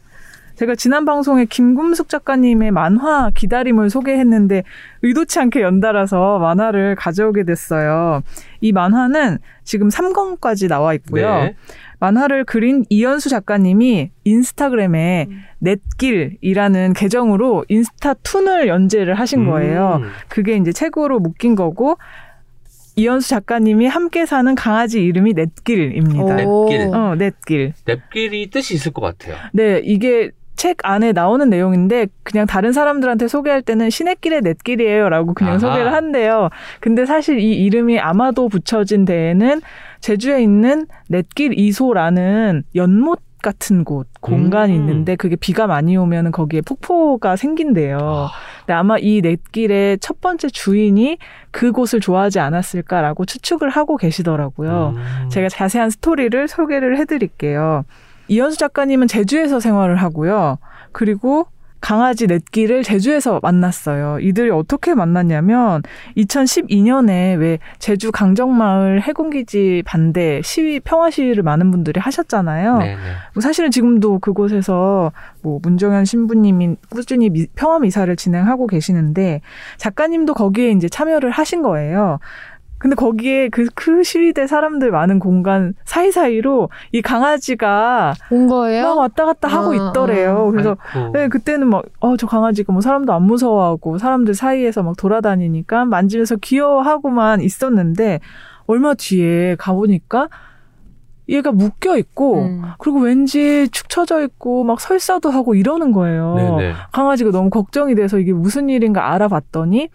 제가 지난 방송에 김금숙 작가님의 만화 기다림을 소개했는데 의도치 않게 연달아서 만화를 가져오게 됐어요. 이 만화는 지금 3권까지 나와 있고요. 네. 만화를 그린 이현수 작가님이 인스타그램에 넷길이라는 계정으로 인스타 툰을 연재를 하신 거예요. 음. 그게 이제 책으로 묶인 거고 이현수 작가님이 함께 사는 강아지 이름이 넷길입니다. 오. 넷길. 어, 넷길. 냅길이 뜻이 있을 것 같아요. 네, 이게 책 안에 나오는 내용인데 그냥 다른 사람들한테 소개할 때는 신의길의 넷길이에요라고 그냥 아하. 소개를 한대요. 근데 사실 이 이름이 아마도 붙여진 데에는 제주에 있는 넷길 이소라는 연못 같은 곳 공간이 음. 있는데 그게 비가 많이 오면 거기에 폭포가 생긴대요. 근데 아마 이 넷길의 첫 번째 주인이 그곳을 좋아하지 않았을까라고 추측을 하고 계시더라고요. 음. 제가 자세한 스토리를 소개를 해드릴게요. 이현수 작가님은 제주에서 생활을 하고요. 그리고 강아지 넷길을 제주에서 만났어요. 이들이 어떻게 만났냐면 2012년에 왜 제주 강정마을 해군기지 반대 시위 평화 시위를 많은 분들이 하셨잖아요. 네네. 뭐 사실은 지금도 그곳에서 뭐 문정현 신부님이 꾸준히 미- 평화 미사를 진행하고 계시는데 작가님도 거기에 이제 참여를 하신 거예요. 근데 거기에 그, 그 시위대 사람들 많은 공간 사이사이로 이 강아지가 온 거예요? 막 왔다 갔다 하고 어, 있더래요. 그래서 아이고. 네, 그때는 막, 어, 저 강아지가 뭐 사람도 안 무서워하고 사람들 사이에서 막 돌아다니니까 만지면서 귀여워하고만 있었는데 얼마 뒤에 가보니까 얘가 묶여 있고 음. 그리고 왠지 축 처져 있고 막 설사도 하고 이러는 거예요. 네네. 강아지가 너무 걱정이 돼서 이게 무슨 일인가 알아봤더니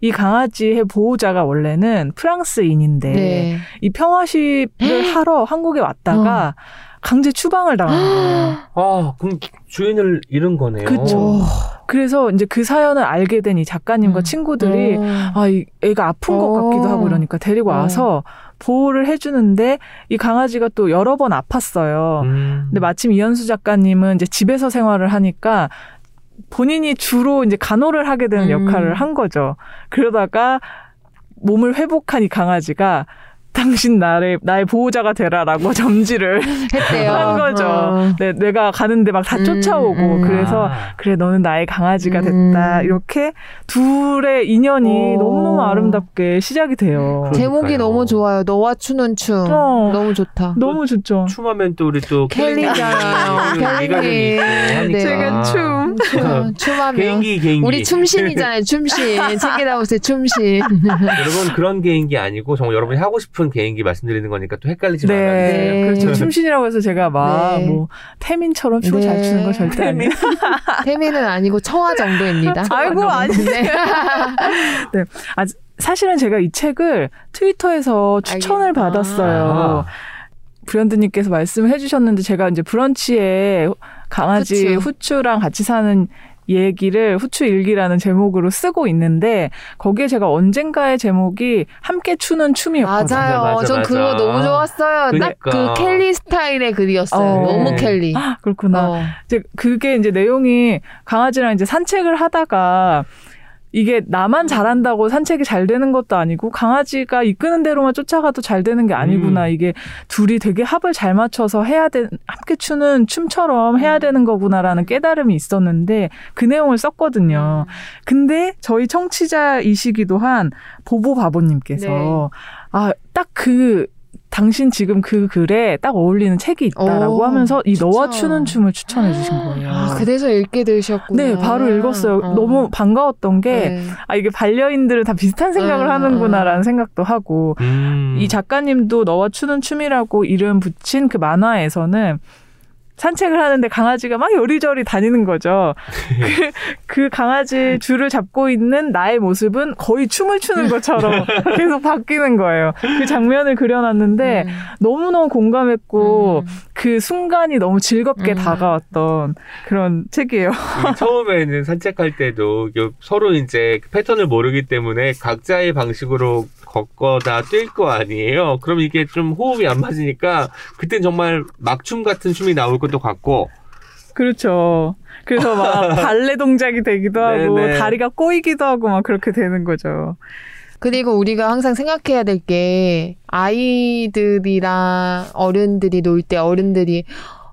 이 강아지의 보호자가 원래는 프랑스인인데 네. 이 평화 시위를 하러 한국에 왔다가 강제 추방을 당한 거예요. 아, 그럼 주인을 잃은 거네요. 그쵸. 오. 그래서 이제 그 사연을 알게 된 이 작가님과 음. 친구들이 어. 아, 이 애가 아픈 것 어. 같기도 하고 이러니까 데리고 어. 와서 보호를 해주는데 이 강아지가 또 여러 번 아팠어요. 음. 근데 마침 이현수 작가님은 이제 집에서 생활을 하니까 본인이 주로 이제 간호를 하게 되는 음. 역할을 한 거죠. 그러다가 몸을 회복한 이 강아지가 당신 나의 나의 보호자가 되라라고 점지를 했대요. 한 거죠. 어. 네, 내가 가는데 막다 음, 쫓아오고 음. 그래서 아. 그래 너는 나의 강아지가 됐다 음. 이렇게 둘의 인연이 오. 너무너무 아름답게 시작이 돼요. 그러- 제목이 그러니까요. 너무 좋아요. 너와 추는 춤. 어. 너무 좋다. 너무 좋죠. 춤하면 또 우리 또 켈리잖아요. 켈리. 제가 춤. 춤, 춤하면. 개인기 개인기. 우리 춤신이잖아요. 춤신. 책이라우스의 춤신. 여러분 그런 개인기 아니고 정말 여러분이 하고 싶은 개인기 말씀드리는 거니까 또 헷갈리지 네, 말아주세요. 네. 그렇죠. 춤신이라고 해서 제가 막 네. 뭐 태민처럼 춤을 잘 네. 추는 거 절대 아니에요. 태민은 아니고 청아 정도입니다. 아이고 아니. 네. 사실은 제가 이 책을 트위터에서 추천을 알겠다. 받았어요. 브랜드님께서 말씀을 해주셨는데 제가 이제 브런치에 강아지 후추. 후추. 랑 같이 사는 얘기를 후추 일기라는 제목으로 쓰고 있는데 거기에 제가 언젠가의 제목이 함께 추는 춤이었거든요. 맞아요. 맞아, 맞아, 전 그거 맞아. 너무 좋았어요. 딱 그러니까. 그 켈리 스타일의 글이었어요. 어. 너무 켈리. 아, 그렇구나. 어. 이제 그게 이제 내용이 강아지랑 이제 산책을 하다가 이게 나만 잘한다고 산책이 잘 되는 것도 아니고 강아지가 이끄는 대로만 쫓아가도 잘 되는 게 아니구나. 음. 이게 둘이 되게 합을 잘 맞춰서 해야 돼 함께 추는 춤처럼 해야 음. 되는 거구나라는 깨달음이 있었는데 그 내용을 썼거든요. 근데 저희 청취자이시기도 한 보보 바보님께서 네. 아딱그 당신 지금 그 글에 딱 어울리는 책이 있다라고 오, 하면서 이 너와 추천. 추는 춤을 추천해 주신 거예요. 아, 그래서 읽게 되셨구나. 네, 바로 읽었어요. 어. 너무 반가웠던 게, 네. 아, 이게 반려인들은 다 비슷한 생각을 음, 하는구나라는 생각도 하고, 음. 이 작가님도 너와 추는 춤이라고 이름 붙인 그 만화에서는 산책을 하는데 강아지가 막 요리저리 다니는 거죠. 그, 그 강아지 줄을 잡고 있는 나의 모습은 거의 춤을 추는 것처럼 계속 바뀌는 거예요. 그 장면을 그려놨는데 음. 너무너무 공감했고 음. 그 순간이 너무 즐겁게 음. 다가왔던 그런 책이에요. 처음에는 산책할 때도 서로 이제 그 패턴을 모르기 때문에 각자의 방식으로 걷거나 뛸 거 아니에요. 그럼 이게 좀 호흡이 안 맞으니까 그땐 정말 막춤 같은 춤이 나올 것도 같고 그렇죠. 그래서 막 발레 동작이 되기도 하고 네네. 다리가 꼬이기도 하고 막 그렇게 되는 거죠. 그리고 우리가 항상 생각해야 될 게 아이들이랑 어른들이 놀 때 어른들이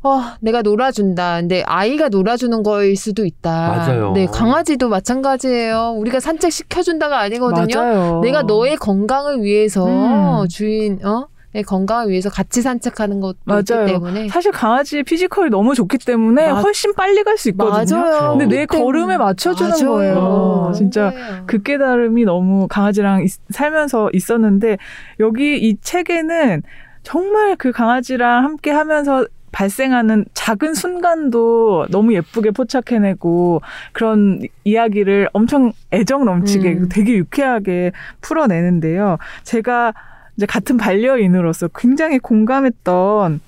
어, 내가 놀아준다. 근데 아이가 놀아주는 거일 수도 있다. 맞아요. 네, 강아지도 마찬가지예요. 우리가 산책 시켜준다가 아니거든요. 맞아요. 내가 너의 건강을 위해서 음. 주인 어? 의 건강을 위해서 같이 산책하는 것도 맞아요. 있기 때문에 사실 강아지의 피지컬이 너무 좋기 때문에 맞- 훨씬 빨리 갈 수 있거든요. 맞아요. 근데 내 걸음에 맞춰주는 맞아요. 거예요. 진짜 거예요. 그 깨달음이 너무 강아지랑 있- 살면서 있었는데 여기 이 책에는 정말 그 강아지랑 함께 하면서 발생하는 작은 순간도 너무 예쁘게 포착해내고 그런 이야기를 엄청 애정 넘치게 음. 되게 유쾌하게 풀어내는데요. 제가 이제 같은 반려인으로서 굉장히 공감했던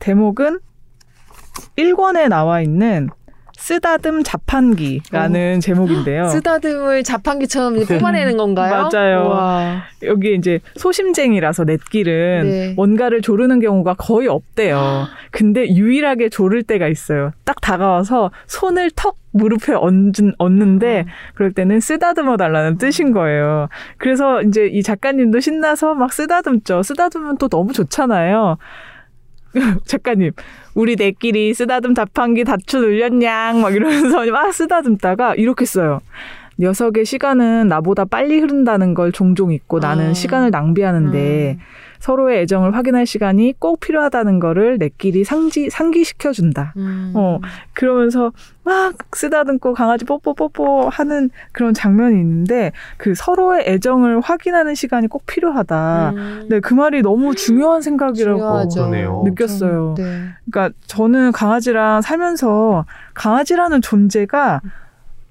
대목은 1권에 나와 있는 쓰다듬 자판기라는 제목인데요. 쓰다듬을 자판기처럼 뽑아내는 건가요? 맞아요. 와. 여기 이제 소심쟁이라서 넷길은 네. 뭔가를 조르는 경우가 거의 없대요. 근데 유일하게 조를 때가 있어요. 딱 다가와서 손을 턱 무릎에 얹은, 얹는데 그럴 때는 쓰다듬어 달라는 뜻인 거예요. 그래서 이제 이 작가님도 신나서 막 쓰다듬죠. 쓰다듬으면 또 너무 좋잖아요. 작가님, 우리 내끼리 쓰다듬 자판기 다추 늘렸냥 막 이러면서 막 쓰다듬다가 이렇게 써요. 녀석의 시간은 나보다 빨리 흐른다는 걸 종종 잊고 나는 아. 시간을 낭비하는데 음. 서로의 애정을 확인할 시간이 꼭 필요하다는 거를 내끼리 상지, 상기시켜 준다. 음. 어, 그러면서 막 쓰다듬고 강아지 뽀뽀 뽀뽀 하는 그런 장면이 있는데 그 서로의 애정을 확인하는 시간이 꼭 필요하다. 음. 네, 그 말이 너무 중요한 생각이라고 중요하죠. 느꼈어요. 네. 그러니까 저는 강아지랑 살면서 강아지라는 존재가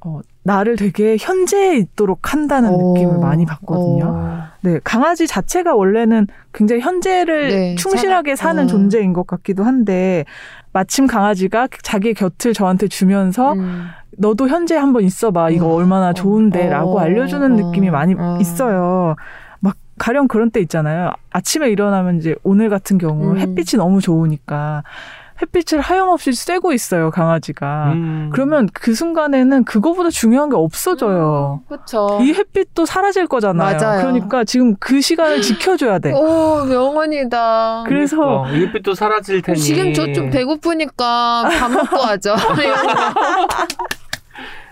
어, 나를 되게 현재에 있도록 한다는 어. 느낌을 많이 받거든요. 어. 네, 강아지 자체가 원래는 굉장히 현재를 네, 충실하게 살아- 사는 어. 존재인 것 같기도 한데 마침 강아지가 자기 곁을 저한테 주면서 음. 너도 현재 한번 있어봐. 이거 어, 얼마나 어, 좋은데라고 어, 알려주는 어, 느낌이 많이 어. 있어요. 막 가령 그런 때 있잖아요. 아침에 일어나면 이제 오늘 같은 경우 음. 햇빛이 너무 좋으니까 햇빛을 하염없이 쐬고 있어요 강아지가. 음. 그러면 그 순간에는 그거보다 중요한 게 없어져요. 그렇죠. 이 햇빛도 사라질 거잖아요. 맞아요. 그러니까 지금 그 시간을 지켜줘야 돼. 오 명언이다. 그래서 어, 이 햇빛도 사라질 테니. 지금 저 좀 배고프니까 밥 먹고 하죠.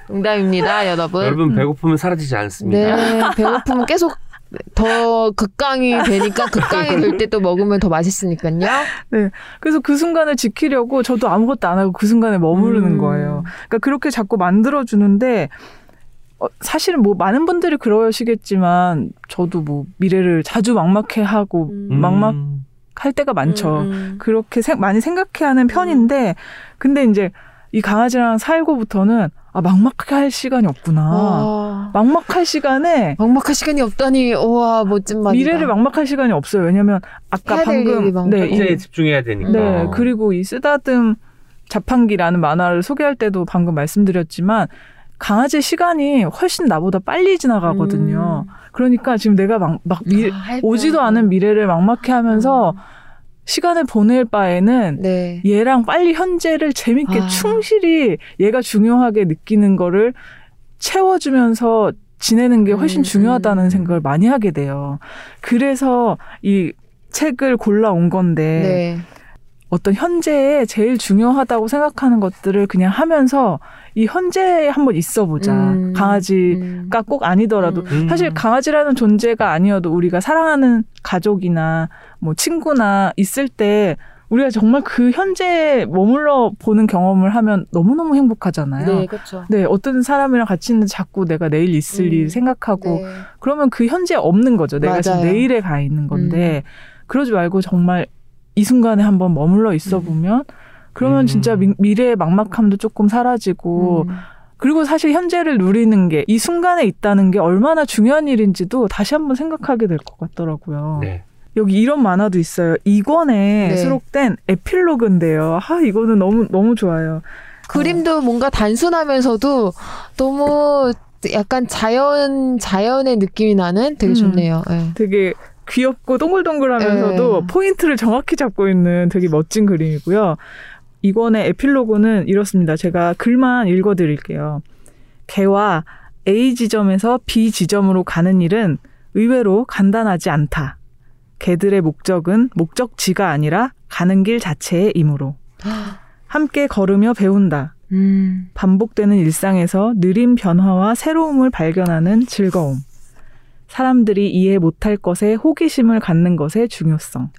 농담입니다, 여러분. 여러분 배고프면 사라지지 않습니다. 네, 배고프면 계속 더 극강이 되니까 극강이 될 때 또 먹으면 더 맛있으니까요. 그래서 그 순간을 지키려고 저도 아무것도 안 하고 그 순간에 머무르는 음. 거예요. 그러니까 그렇게 자꾸 만들어 주는데 어, 사실은 뭐 많은 분들이 그러시겠지만 저도 뭐 미래를 자주 막막해 하고 음. 막막 할 때가 많죠. 음, 그렇게 생- 많이 생각해 하는 편인데 근데 이제 이 강아지랑 살고부터는 아 막막하게 할 시간이 없구나. 와, 막막할 시간에 막막할 시간이 없다니, 우와, 멋진 말이다. 미래를 막막할 시간이 없어요. 왜냐면 아까 방금 많고. 네, 이- 현재에 집중해야 되니까. 네, 그리고 이 쓰다듬 자판기라는 만화를 소개할 때도 방금 말씀드렸지만 강아지 시간이 훨씬 나보다 빨리 지나가거든요. 그러니까 지금 내가 막, 막 미- 음. 아, 할 오지도 뻔. 않은 미래를 막막해 하면서 시간을 보낼 바에는 네. 얘랑 빨리 현재를 재밌게 아. 충실히 얘가 중요하게 느끼는 거를 채워주면서 지내는 게 훨씬 음, 중요하다는 음. 생각을 많이 하게 돼요. 그래서 이 책을 골라온 건데 네. 어떤 현재에 제일 중요하다고 생각하는 것들을 그냥 하면서 이 현재에 한번 있어 보자. 음, 강아지가 음. 꼭 아니더라도 음. 사실 강아지라는 존재가 아니어도 우리가 사랑하는 가족이나 뭐 친구나 있을 때 우리가 정말 그 현재에 머물러 보는 경험을 하면 너무너무 행복하잖아요. 네, 그렇죠. 네, 어떤 사람이랑 같이 있는데 자꾸 내가 내일 있을 음, 일 생각하고 네. 그러면 그 현재에 없는 거죠. 내가 지금 맞아요. 음. 내일에 가 있는 건데 그러지 말고 정말 이 순간에 한번 머물러 있어 보면 그러면 음. 진짜 미, 미래의 막막함도 조금 사라지고 음. 그리고 사실 현재를 누리는 게 이 순간에 있다는 게 얼마나 중요한 일인지도 다시 한번 생각하게 될 것 같더라고요. 네. 여기 이런 만화도 있어요. 이권에 네. 수록된 에필로그인데요. 아, 이거는 너무 너무 좋아요. 그림도 뭔가 단순하면서도 너무 약간 자연 자연의 느낌이 나는 되게 음. 좋네요. 네. 되게 귀엽고 동글동글하면서도 네. 포인트를 정확히 잡고 있는 되게 멋진 그림이고요. 이권의 에필로그는 이렇습니다. 제가 글만 읽어드릴게요. 개와 A 지점에서 B 지점으로 가는 일은 의외로 간단하지 않다. 개들의 목적은 목적지가 아니라 가는 길 자체의 이므로. 함께 걸으며 배운다. 음. 반복되는 일상에서 느린 변화와 새로움을 발견하는 즐거움. 사람들이 이해 못할 것에 호기심을 갖는 것의 중요성.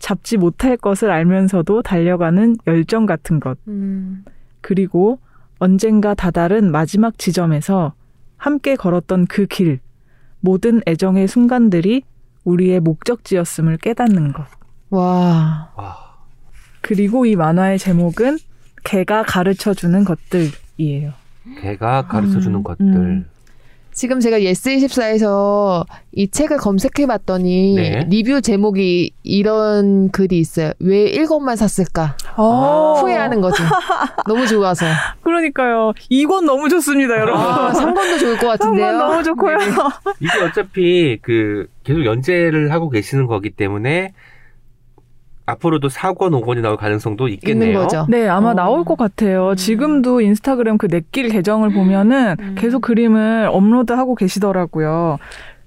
잡지 못할 것을 알면서도 달려가는 열정 같은 것. 음. 그리고 언젠가 다다른 마지막 지점에서 함께 걸었던 그 길. 모든 애정의 순간들이 우리의 목적지였음을 깨닫는 것. 와. 와. 그리고 이 만화의 제목은 개가 가르쳐 주는 것들이에요. 개가 가르쳐 주는 음, 것들. 음. 지금 제가 예스24에서 이 책을 검색해 봤더니 네. 리뷰 제목이 이런 글이 있어요. 왜 일권만 샀을까? 아. 후회하는 거죠. 너무 좋아서. 그러니까요. 이건 너무 좋습니다, 여러분. 아, 3번도 좋을 것 같은데요. 한번 너무 좋고요. 네네. 이게 어차피 그 계속 연재를 하고 계시는 거기 때문에 앞으로도 4권, 5권이 나올 가능성도 있겠네요. 있는 거죠. 네, 아마 어. 나올 것 같아요. 음. 지금도 인스타그램 그 넷길 계정을 보면은 음. 계속 그림을 업로드하고 계시더라고요.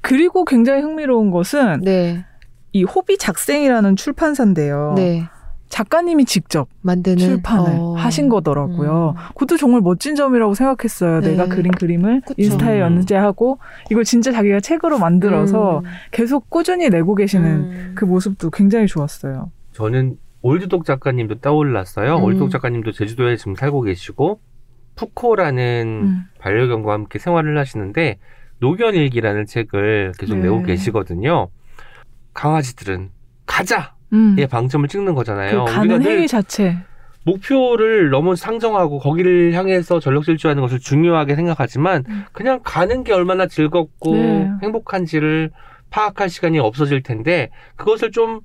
그리고 굉장히 흥미로운 것은 네. 이 호비 작생이라는 출판사인데요. 네. 작가님이 직접 만드는 출판을 어. 하신 거더라고요. 음. 그것도 정말 멋진 점이라고 생각했어요. 네. 내가 그린 그림을 그쵸. 인스타에 음. 연재하고 이걸 진짜 자기가 책으로 만들어서 음. 계속 꾸준히 내고 계시는 음. 그 모습도 굉장히 좋았어요. 저는 올드독 작가님도 떠올랐어요. 음. 올드독 작가님도 제주도에 지금 살고 계시고 푸코라는 음. 반려견과 함께 생활을 하시는데 노견일기라는 책을 계속 네. 내고 계시거든요. 강아지들은 가자! 음. 의 방점을 찍는 거잖아요. 그 가는 늘 행위 자체. 목표를 너무 상정하고 거기를 향해서 전력 질주하는 것을 중요하게 생각하지만 음. 그냥 가는 게 얼마나 즐겁고 네. 행복한지를 파악할 시간이 없어질 텐데 그것을 좀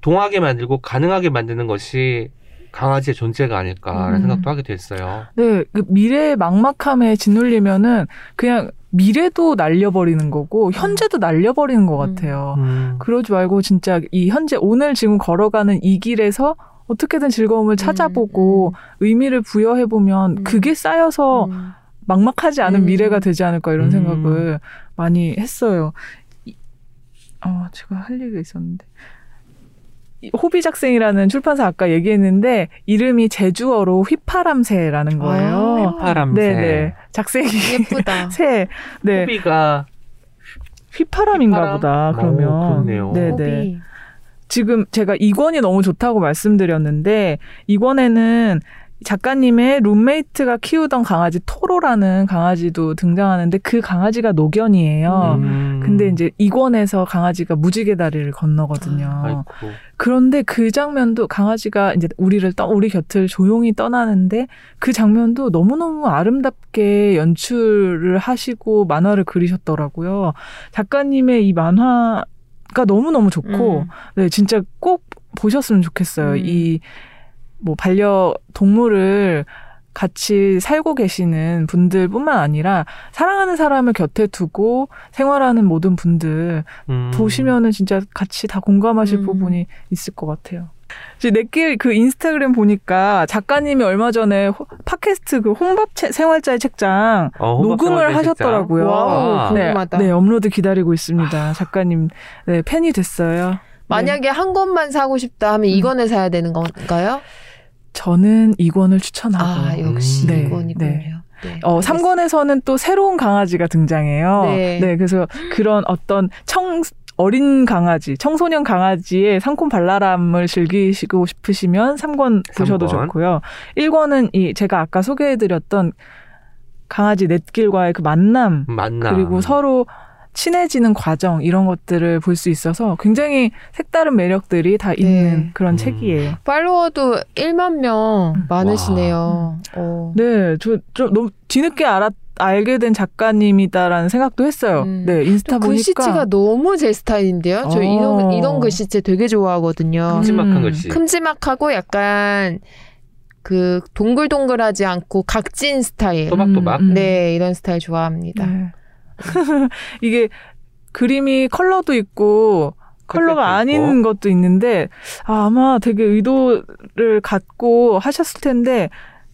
동하게 만들고 가능하게 만드는 것이 강아지의 존재가 아닐까라는 음. 생각도 하게 됐어요. 네, 그 미래의 막막함에 짓눌리면은 그냥 미래도 날려버리는 거고 현재도 날려버리는 것 음. 같아요. 음. 그러지 말고 진짜 이 현재 오늘 지금 걸어가는 이 길에서 어떻게든 즐거움을 찾아보고 의미를 부여해 보면 음. 그게 쌓여서 음. 막막하지 않은 음. 미래가 되지 않을까 이런 음. 생각을 많이 했어요. 이- 어, 제가 할 얘기가 있었는데. 이 호비작생이라는 출판사 아까 얘기했는데 이름이 제주어로 휘파람새라는 거예요. 아, 파람새. 네네. 작생이 예쁘다. 새. 네. 호비가 휘파람인가 휘파람? 보다. 어, 그러면. 그렇네요. 네네. 호비. 지금 제가 이권이 너무 좋다고 말씀드렸는데 이권에는 작가님의 룸메이트가 키우던 강아지 토로라는 강아지도 등장하는데 그 강아지가 노견이에요. 음. 근데 이제 이권에서 강아지가 무지개 다리를 건너거든요. 아이고. 그런데 그 장면도 강아지가 이제 우리를 떠 우리 곁을 조용히 떠나는데 그 장면도 너무너무 아름답게 연출을 하시고 만화를 그리셨더라고요. 작가님의 이 만화가 너무너무 좋고 음. 네, 진짜 꼭 보셨으면 좋겠어요. 음. 이뭐 반려 동물을 같이 살고 계시는 분들뿐만 아니라 사랑하는 사람을 곁에 두고 생활하는 모든 분들 음. 보시면은 진짜 같이 다 공감하실 음. 부분이 있을 것 같아요. 이제 내길 그 인스타그램 보니까 작가님이 얼마 전에 호- 팟캐스트 그 혼밥 채- 생활자의 책장 어, 녹음을 하셨더라고요. 와우, 아. 네, 궁금하다. 네, 업로드 기다리고 있습니다. 작가님, 네, 팬이 됐어요. 만약에 한 권만 사고 싶다 하면 음. 이권을 사야 되는 건가요? 저는 이권을 추천하고. 아, 역시 네, 이권이군요. 네. 네. 어, 3권에서는 또 새로운 강아지가 등장해요. 네. 그래서 그런 어떤 청, 어린 강아지, 청소년 강아지의 상콤 발랄함을 즐기시고 싶으시면 3권 보셔도 삼권. 좋고요. 1권은 이, 제가 아까 소개해드렸던 강아지 넷길과의 그 만남, 만남. 그리고 서로 친해지는 과정, 이런 것들을 볼 수 있어서 굉장히 색다른 매력들이 다 있는 네. 그런 음. 책이에요. 팔로워도 1만 명 많으시네요. 어. 네, 저, 좀 너무 뒤늦게 알았, 알게 된 작가님이다라는 생각도 했어요. 음. 네, 인스타 또 보니까. 글씨체가 너무 제 스타일인데요. 저 어. 이런 이런 글씨체 되게 좋아하거든요. 큼지막한 음. 글씨. 큼지막하고 약간 그 동글동글하지 않고 각진 스타일. 또박또박. 음, 음. 네, 이런 스타일 좋아합니다. 네. 이게 그림이 컬러도 있고 컬러가 아닌 것도 있는데 아, 아마 되게 의도를 갖고 하셨을 텐데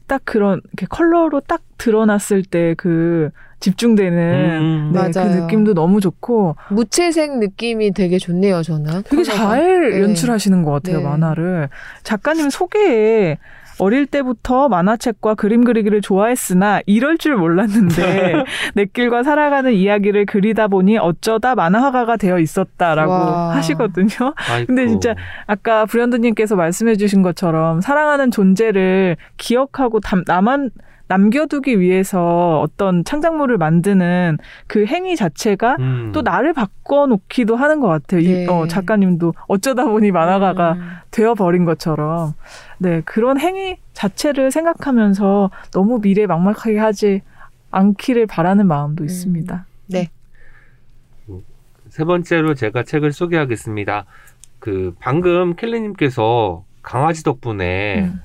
딱 그런 이렇게 컬러로 딱 드러났을 때 그 집중되는 음. 네, 그 맞아요. 느낌도 너무 좋고 무채색 느낌이 되게 좋네요, 저는. 되게 컬러가. 잘 네. 연출하시는 것 같아요 네. 만화를 작가님 소개에 어릴 때부터 만화책과 그림 그리기를 좋아했으나 이럴 줄 몰랐는데 내 길과 살아가는 이야기를 그리다 보니 어쩌다 만화가가 되어 있었다라고 와. 하시거든요. 아이고. 근데 진짜 아까 브랜드님께서 말씀해주신 것처럼 사랑하는 존재를 기억하고 담, 나만 남겨두기 위해서 어떤 창작물을 만드는 그 행위 자체가 음. 또 나를 바꿔놓기도 하는 것 같아요. 이, 네. 어, 작가님도 어쩌다 보니 만화가가 음. 되어버린 것처럼. 네, 그런 행위 자체를 생각하면서 너무 미래 막막하게 하지 않기를 바라는 마음도 음. 있습니다. 세 번째로 제가 책을 소개하겠습니다. 그 방금 켈리님께서 강아지 덕분에 음.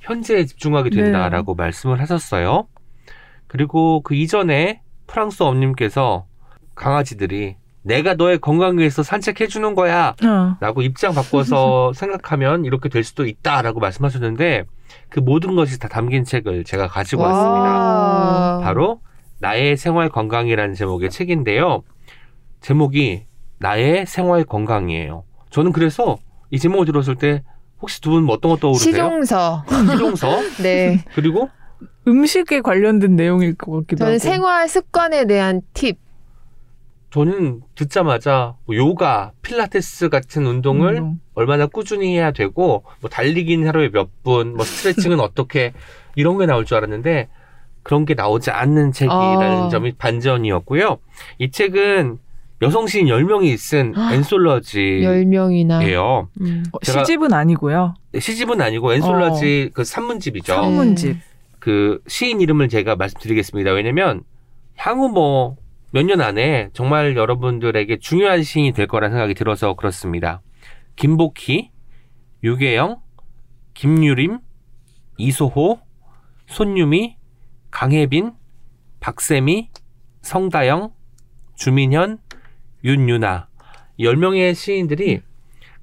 현재에 집중하게 네. 된다라고 말씀을 하셨어요. 그리고 그 이전에 프랑스 엄님께서 강아지들이 내가 너의 건강을 위해서 산책해 주는 거야. 어, 라고 입장 바꿔서 생각하면 이렇게 될 수도 있다라고 말씀하셨는데 그 모든 것이 다 담긴 책을 제가 가지고 왔습니다. 와. 바로 나의 생활 건강이라는 제목의 책인데요. 제목이 나의 생활 건강이에요. 저는 그래서 이 제목을 들었을 때 혹시 두 분 어떤 거 떠오르세요? 시종서. 시종서 네. 그리고 음식에 관련된 내용일 것 같기도 저는 하고. 생활 습관에 대한 팁. 저는 듣자마자 뭐 요가, 필라테스 같은 운동을 운동. 얼마나 꾸준히 해야 되고 뭐 달리기는 하루에 몇 분, 뭐 스트레칭은 어떻게 이런 게 나올 줄 알았는데 그런 게 나오지 않는 책이라는 아. 점이 반전이었고요. 이 책은 여성 시인 10명이 쓴 아. 엔솔러지예요. 열 명이나. 음. 어, 시집은 아니고요. 시집은 아니고 엔솔러지 그 산문집이죠. 산- 산문집. 그 시인 이름을 제가 말씀드리겠습니다. 왜냐면 향후 뭐 몇 년 안에 정말 여러분들에게 중요한 시인이 될 거라는 생각이 들어서 그렇습니다. 김복희, 유계영, 김유림, 이소호, 손유미, 강혜빈, 박세미, 성다영, 주민현, 윤유나 10명의 시인들이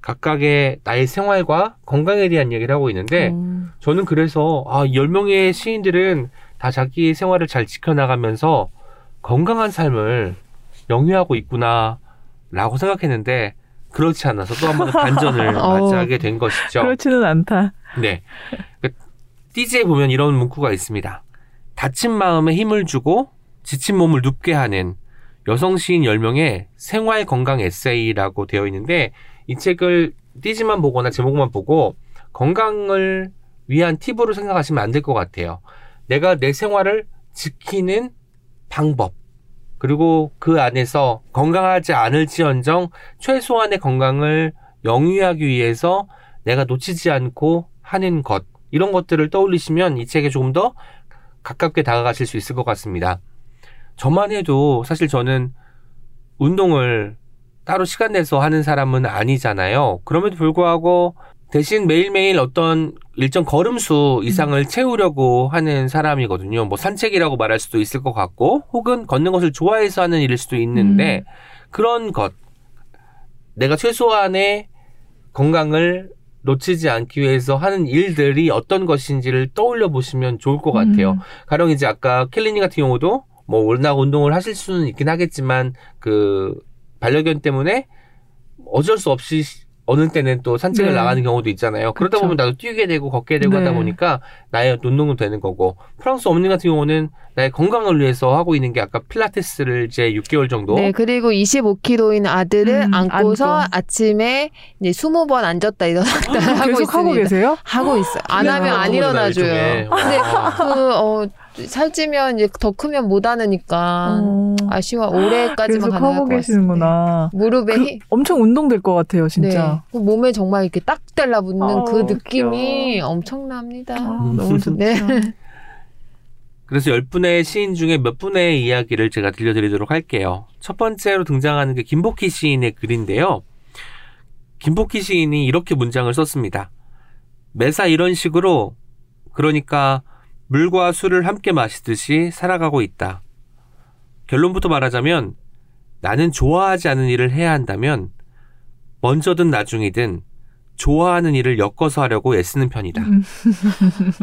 각각의 나의 생활과 건강에 대한 얘기를 하고 있는데 음. 저는 그래서 아 10명의 시인들은 다 자기 생활을 잘 지켜나가면서 건강한 삶을 영위하고 있구나 라고 생각했는데 그렇지 않아서 또 한 번 반전을 어우. 맞이하게 된 것이죠. 그렇지는 않다. 네. 띠지에 보면 이런 문구가 있습니다. 다친 마음에 힘을 주고 지친 몸을 눕게 하는 여성 시인 10명의 생활 건강 에세이라고 되어 있는데 이 책을 띠지만 보거나 제목만 보고 건강을 위한 팁으로 생각하시면 안 될 것 같아요. 내가 내 생활을 지키는 방법. 그리고 그 안에서 건강하지 않을지언정 최소한의 건강을 영위하기 위해서 내가 놓치지 않고 하는 것. 이런 것들을 떠올리시면 이 책에 조금 더 가깝게 다가가실 수 있을 것 같습니다. 저만 해도 사실 저는 운동을 따로 시간 내서 하는 사람은 아니잖아요. 그럼에도 불구하고 대신 매일매일 어떤 일정 걸음수 이상을 채우려고 하는 사람이거든요. 뭐 산책이라고 말할 수도 있을 것 같고, 혹은 걷는 것을 좋아해서 하는 일일 수도 있는데, 그런 것, 내가 최소한의 건강을 놓치지 않기 위해서 하는 일들이 어떤 것인지를 떠올려 보시면 좋을 것 같아요. 음. 가령 이제 아까 켈리님 같은 경우도 뭐 워낙 운동을 하실 수는 있긴 하겠지만 그 반려견 때문에 어쩔 수 없이 어느 때는 또 산책을 네. 나가는 경우도 있잖아요. 그러다 그쵸. 보면 나도 뛰게 되고 걷게 되고 네. 하다 보니까 나의 운동도 되는 거고 프랑스 어머니 같은 경우는 나의 건강을 위해서 하고 있는 게 아까 필라테스를 이제 6개월 정도 네, 그리고 25kg인 아들을 음, 안고서 안고. 아침에 이제 20번 앉았다 일어났다 하고 계속 있습니다. 하고 계세요? 하고 있어요. 안? 하면 안. 일어나줘요. 근데 그, 어, 살찌면 이제 더 크면 못 하느니까 어, 아쉬워. 올해까지만 계속 가능할 하고 것. 계시는구나. 무릎에 그, 힘, 엄청 운동될 것 같아요, 진짜. 네. 그 몸에 정말 이렇게 딱 달라붙는 아우, 그 느낌이 귀여워. 엄청납니다. 아, 너무 좋다. 네. 그래서 10분의 시인 중에 몇 분의 이야기를 제가 들려드리도록 할게요. 첫 번째로 등장하는 게 김복희 시인의 글인데요. 김복희 시인이 이렇게 문장을 썼습니다. 매사 이런 식으로 그러니까 물과 술을 함께 마시듯이 살아가고 있다. 결론부터 말하자면 나는 좋아하지 않은 일을 해야 한다면 먼저든 나중이든 좋아하는 일을 엮어서 하려고 애쓰는 편이다. 음.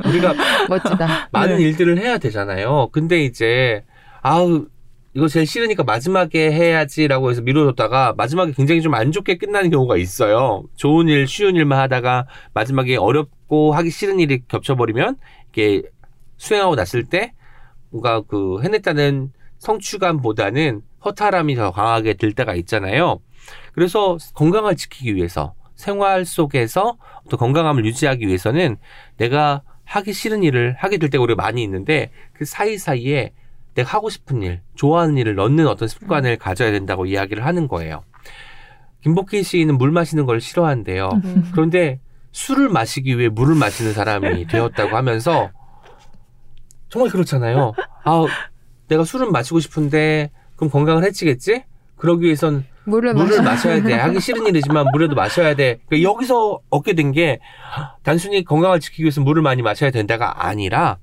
우리가 멋지다. 많은 네. 일들을 해야 되잖아요. 근데 이제 아우 이거 제일 싫으니까 마지막에 해야지라고 해서 미뤄뒀다가 마지막에 굉장히 좀 안 좋게 끝나는 경우가 있어요. 좋은 일, 쉬운 일만 하다가 마지막에 어렵고 하기 싫은 일이 겹쳐버리면 이게 수행하고 났을 때 뭔가 그 해냈다는 성취감보다는 허탈함이 더 강하게 들 때가 있잖아요. 그래서 건강을 지키기 위해서 생활 속에서 어떤 건강함을 유지하기 위해서는 내가 하기 싫은 일을 하게 될 때가 우리가 많이 있는데 그 사이사이에 내가 하고 싶은 일, 좋아하는 일을 넣는 어떤 습관을 가져야 된다고 이야기를 하는 거예요. 김복희 시인은 물 마시는 걸 싫어한대요. 음. 그런데 술을 마시기 위해 물을 마시는 사람이 되었다고 하면서 정말 그렇잖아요. 아, 내가 술은 마시고 싶은데 그럼 건강을 해치겠지? 그러기 위해선 물을 물을 마셔. 마셔야 돼. 하기 싫은 일이지만 물에도 마셔야 돼. 그러니까 여기서 얻게 된 게 단순히 건강을 지키기 위해서 물을 많이 마셔야 된다가 아니라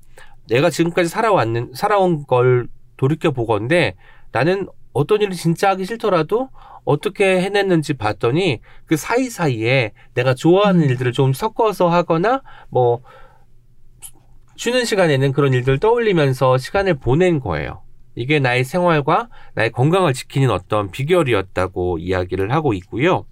내가 지금까지 살아왔는 살아온 걸 돌이켜 보건데 나는 어떤 일을 진짜 하기 싫더라도 어떻게 해냈는지 봤더니 그 사이사이에 내가 좋아하는 음. 일들을 좀 섞어서 하거나 뭐 쉬는 시간에는 그런 일들을 떠올리면서 시간을 보낸 거예요. 이게 나의 생활과 나의 건강을 지키는 어떤 비결이었다고 이야기를 하고 있고요.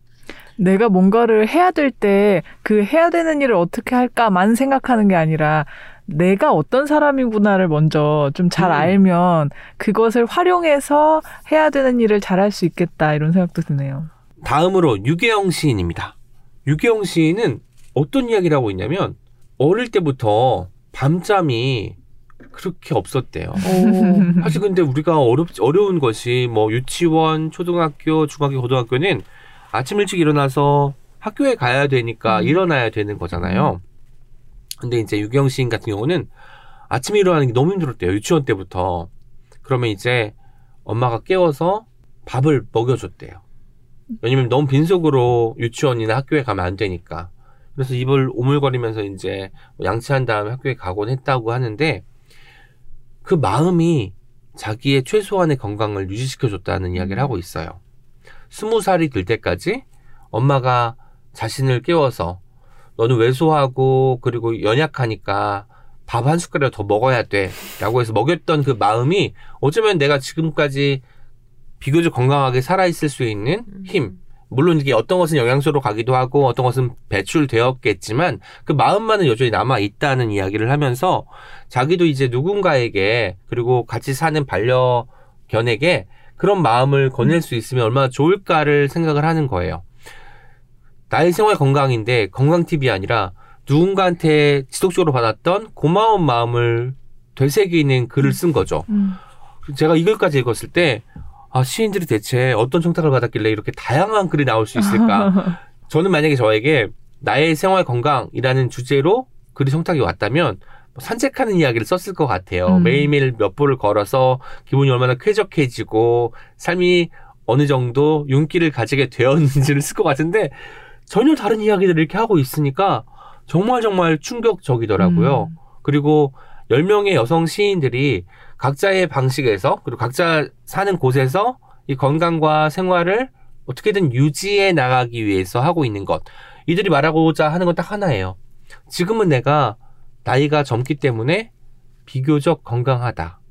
내가 뭔가를 해야 될 때 그 해야 되는 일을 어떻게 할까만 생각하는 게 아니라 내가 어떤 사람이구나를 먼저 좀잘 음. 알면 그것을 활용해서 해야 되는 일을 잘할 수 있겠다 이런 생각도 드네요. 다음으로 유계영 시인입니다. 유계영 시인은 어떤 이야기를 하고 있냐면 어릴 때부터 밤잠이 그렇게 없었대요. 오. 사실 근데 우리가 어렵, 어려운 것이 뭐 유치원, 초등학교, 중학교, 고등학교는 아침 일찍 일어나서 학교에 가야 되니까 음. 일어나야 되는 거잖아요. 근데 이제 유경 시인 같은 경우는 아침에 일어나는 게 너무 힘들었대요. 유치원 때부터. 그러면 이제 엄마가 깨워서 밥을 먹여줬대요. 왜냐면 너무 빈속으로 유치원이나 학교에 가면 안 되니까. 그래서 입을 오물거리면서 이제 뭐 양치한 다음에 학교에 가곤 했다고 하는데 그 마음이 자기의 최소한의 건강을 유지시켜줬다는 이야기를 하고 있어요. 스무 살이 될 때까지 엄마가 자신을 깨워서 너는 왜소하고 그리고 연약하니까 밥 한 숟가락 더 먹어야 돼. 라고 해서 먹였던 그 마음이 어쩌면 내가 지금까지 비교적 건강하게 살아있을 수 있는 힘. 물론 이게 어떤 것은 영양소로 가기도 하고 어떤 것은 배출되었겠지만 그 마음만은 여전히 남아 있다는 이야기를 하면서 자기도 이제 누군가에게 그리고 같이 사는 반려견에게 그런 마음을 건넬 수 있으면 얼마나 좋을까를 생각을 하는 거예요. 나의 생활 건강인데 건강 팁이 아니라 누군가한테 지속적으로 받았던 고마운 마음을 되새기는 글을 쓴 거죠. 음. 제가 이 글까지 읽었을 때, 아, 시인들이 대체 어떤 청탁을 받았길래 이렇게 다양한 글이 나올 수 있을까? 저는 만약에 저에게 나의 생활 건강이라는 주제로 글이 청탁이 왔다면 뭐 산책하는 이야기를 썼을 것 같아요. 음. 매일매일 몇 보를 걸어서 기분이 얼마나 쾌적해지고 삶이 어느 정도 윤기를 가지게 되었는지를 쓸 것 같은데 전혀 다른 이야기들을 이렇게 하고 있으니까 정말 정말 충격적이더라고요. 음. 그리고 10명의 여성 시인들이 각자의 방식에서 그리고 각자 사는 곳에서 이 건강과 생활을 어떻게든 유지해 나가기 위해서 하고 있는 것. 이들이 말하고자 하는 건 딱 하나예요. 지금은 내가 나이가 젊기 때문에 비교적 건강하다.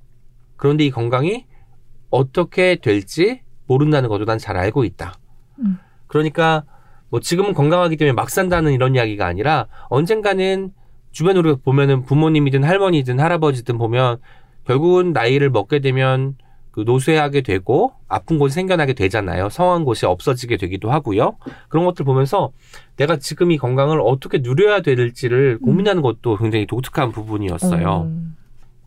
그런데 이 건강이 어떻게 될지 모른다는 것도 난 잘 알고 있다. 음. 그러니까 뭐 지금은 건강하기 때문에 막 산다는 이런 이야기가 아니라 언젠가는 주변으로 보면은 부모님이든 할머니든 할아버지든 보면 결국은 나이를 먹게 되면 그 노쇠하게 되고 아픈 곳이 생겨나게 되잖아요. 성한 곳이 없어지게 되기도 하고요. 그런 것들 보면서 내가 지금 이 건강을 어떻게 누려야 될지를 고민하는 것도 굉장히 독특한 부분이었어요. 음.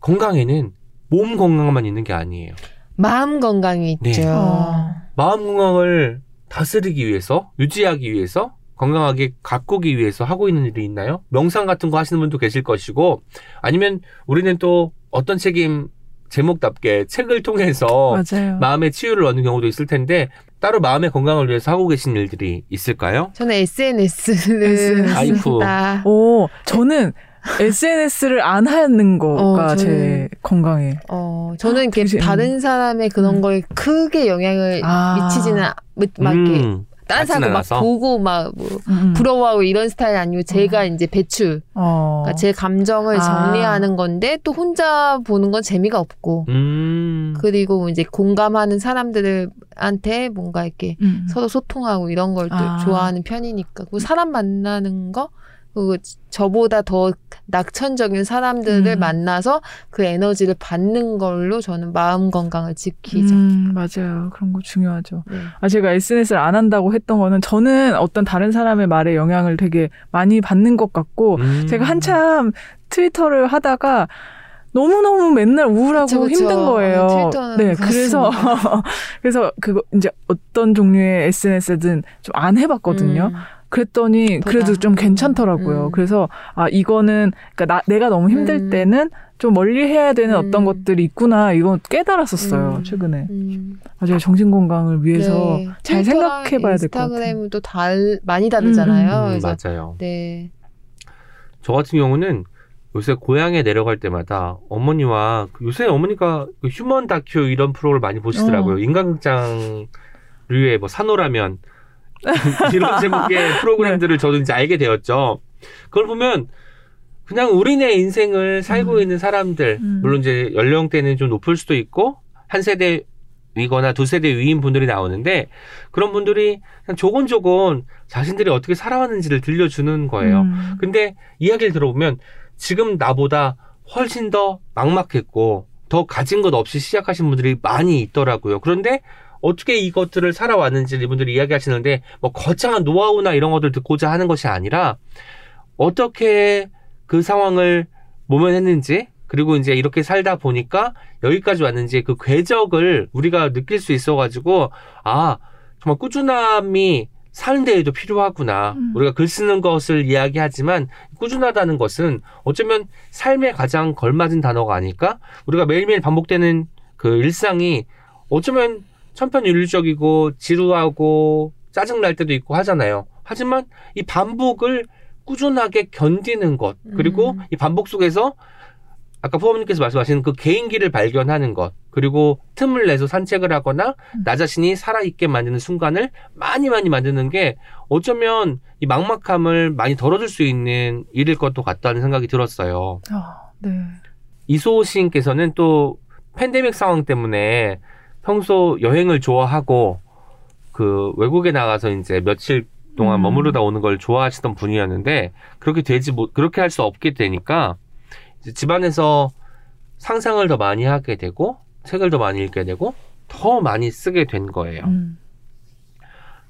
건강에는 몸 건강만 있는 게 아니에요. 마음 건강이 네. 있죠. 어. 마음 건강을 다스리기 위해서, 유지하기 위해서, 건강하게 가꾸기 위해서 하고 있는 일이 있나요? 명상 같은 거 하시는 분도 계실 것이고, 아니면 우리는 또 어떤 책임 제목답게 책을 통해서 맞아요. 마음의 치유를 얻는 경우도 있을 텐데, 따로 마음의 건강을 위해서 하고 계신 일들이 있을까요? 저는 SNS를 SNS. 아이쿠. 쓴다. 오, 저는 SNS를 안 하는 거가 어, 제 저는- 건강에. 어, 저는 이렇게 되게- 다른 사람의 그런 음. 거에 크게 영향을 아. 미치지는 않- 막 이렇게 음, 다른 같진 사람 막? 보고 막뭐 음. 부러워하고 이런 스타일 아니고 제가 이제 배출, 어. 그러니까 제 감정을 아. 정리하는 건데 또 혼자 보는 건 재미가 없고 음, 그리고 이제 공감하는 사람들한테 뭔가 이렇게 음. 서로 소통하고 이런 걸또 아. 좋아하는 편이니까 그 사람 만나는 거 그리고 저보다 더 낙천적인 사람들을 음. 만나서 그 에너지를 받는 걸로 저는 마음 건강을 지키자. 음, 맞아요. 그런 거 중요하죠. 네. 아, 제가 SNS를 안 한다고 했던 거는 저는 어떤 다른 사람의 말에 영향을 되게 많이 받는 것 같고, 음. 제가 한참 트위터를 하다가 너무너무 맨날 우울하고 그쵸, 그쵸. 힘든 거예요. 어, 트위터는 네, 그래서, 그렇습니다. 그래서 그거 이제 어떤 종류의 SNS든 좀 안 해봤거든요. 음. 그랬더니 그래도. 좀 괜찮더라고요. 음. 그래서 아 이거는 그러니까 나, 내가 너무 힘들 음. 때는 좀 멀리 해야 되는 음. 어떤 것들이 있구나 이건 깨달았었어요 음. 최근에. 음. 맞아요 정신 건강을 위해서 네. 잘 트위터랑 생각해 봐야 될 것 같아요. 인스타그램은 또 달, 많이 다르잖아요. 음, 음, 그래서 맞아요. 네. 저 같은 경우는 요새 고향에 내려갈 때마다 어머니와 그 요새 어머니가 그 휴먼 다큐 이런 프로를 많이 보시더라고요. 어. 인간극장류의 뭐 산호라면 이런 제목의 프로그램들을 저도 이제 알게 되었죠. 그걸 보면 그냥 우리네 인생을 살고 음. 있는 사람들 음. 물론 이제 연령대는 좀 높을 수도 있고 한 세대 위거나 두 세대 위인 분들이 나오는데 그런 분들이 그냥 조곤조곤 자신들이 어떻게 살아왔는지를 들려주는 거예요. 음. 근데 이야기를 들어보면 지금 나보다 훨씬 더 막막했고 더 가진 것 없이 시작하신 분들이 많이 있더라고요. 그런데 어떻게 이것들을 살아왔는지 이분들이 이야기하시는데 뭐 거창한 노하우나 이런 것들 듣고자 하는 것이 아니라 어떻게 그 상황을 모면했는지 그리고 이제 이렇게 살다 보니까 여기까지 왔는지 그 궤적을 우리가 느낄 수 있어가지고 아 정말 꾸준함이 사는 데에도 필요하구나. 음. 우리가 글 쓰는 것을 이야기하지만 꾸준하다는 것은 어쩌면 삶에 가장 걸맞은 단어가 아닐까? 우리가 매일매일 반복되는 그 일상이 어쩌면 천편일률적이고 지루하고 짜증날 때도 있고 하잖아요. 하지만 이 반복을 꾸준하게 견디는 것 그리고 음. 이 반복 속에서 아까 포함님께서 말씀하신 그 개인기를 발견하는 것 그리고 틈을 내서 산책을 하거나 음. 나 자신이 살아있게 만드는 순간을 많이 많이 만드는 게 어쩌면 이 막막함을 많이 덜어줄 수 있는 일일 것도 같다는 생각이 들었어요. 아, 네. 이소호 시인께서는 또 팬데믹 상황 때문에 평소 여행을 좋아하고 그 외국에 나가서 이제 며칠 동안 음. 머무르다 오는 걸 좋아하시던 분이었는데 그렇게 되지 못 그렇게 할 수 없게 되니까 이제 집안에서 상상을 더 많이 하게 되고 책을 더 많이 읽게 되고 더 많이 쓰게 된 거예요. 음.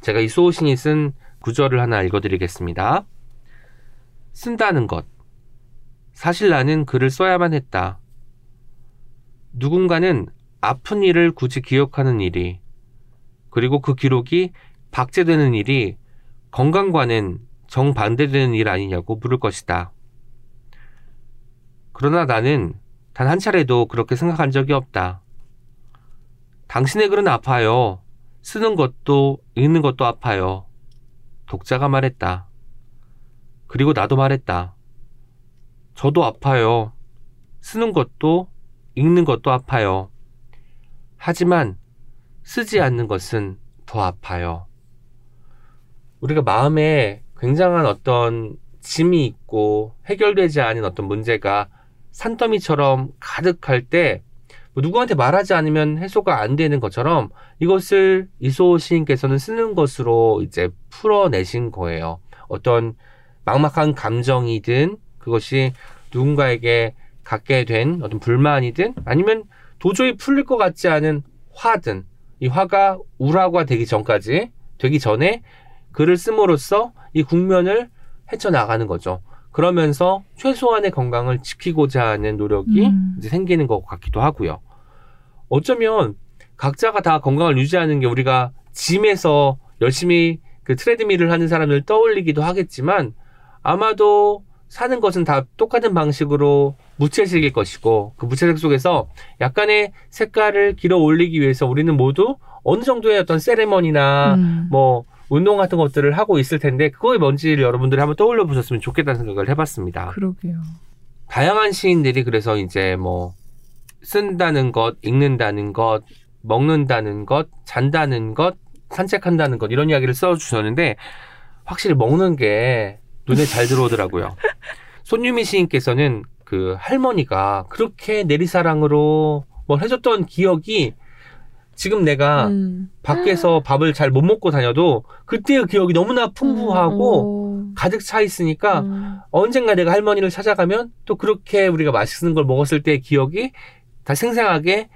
제가 이소호 신이 쓴 구절을 하나 읽어드리겠습니다. 쓴다는 것. 사실 나는 글을 써야만 했다. 누군가는 아픈 일을 굳이 기억하는 일이, 그리고 그 기록이 박제되는 일이 건강과는 정반대되는 일 아니냐고 물을 것이다. 그러나 나는 단 한 차례도 그렇게 생각한 적이 없다. 당신의 글은 아파요. 쓰는 것도 읽는 것도 아파요. 독자가 말했다. 그리고 나도 말했다. 저도 아파요. 쓰는 것도 읽는 것도 아파요. 하지만 쓰지 않는 것은 더 아파요. 우리가 마음에 굉장한 어떤 짐이 있고 해결되지 않은 어떤 문제가 산더미처럼 가득할 때뭐 누구한테 말하지 않으면 해소가 안 되는 것처럼 이것을 이소 시인께서는 쓰는 것으로 이제 풀어내신 거예요. 어떤 막막한 감정이든 그것이 누군가에게 갖게 된 어떤 불만이든 아니면 도저히 풀릴 것 같지 않은 화든 이 화가 우라가 되기 전까지 되기 전에 글을 씀으로써 이 국면을 헤쳐나가는 거죠. 그러면서 최소한의 건강을 지키고자 하는 노력이 음. 이제 생기는 것 같기도 하고요. 어쩌면 각자가 다 건강을 유지하는 게 우리가 짐에서 열심히 그 트레드밀을 하는 사람을 떠올리기도 하겠지만 아마도 사는 것은 다 똑같은 방식으로 무채색일 것이고 그 무채색 속에서 약간의 색깔을 길어 올리기 위해서 우리는 모두 어느 정도의 어떤 세레머니나 음. 뭐 운동 같은 것들을 하고 있을 텐데 그거의 뭔지를 여러분들이 한번 떠올려 보셨으면 좋겠다는 생각을 해봤습니다. 그러게요. 다양한 시인들이 그래서 이제 뭐 쓴다는 것, 읽는다는 것, 먹는다는 것, 잔다는 것, 산책한다는 것 이런 이야기를 써주셨는데 확실히 먹는 게 눈에 잘 들어오더라고요. 손유미 시인께서는 그 할머니가 그렇게 내리사랑으로 뭘 해줬던 기억이 지금 내가 음. 밖에서 밥을 잘 못 먹고 다녀도 그때의 기억이 너무나 풍부하고 음. 가득 차 있으니까 음. 언젠가 내가 할머니를 찾아가면 또 그렇게 우리가 맛있는 걸 먹었을 때의 기억이 다 생생하게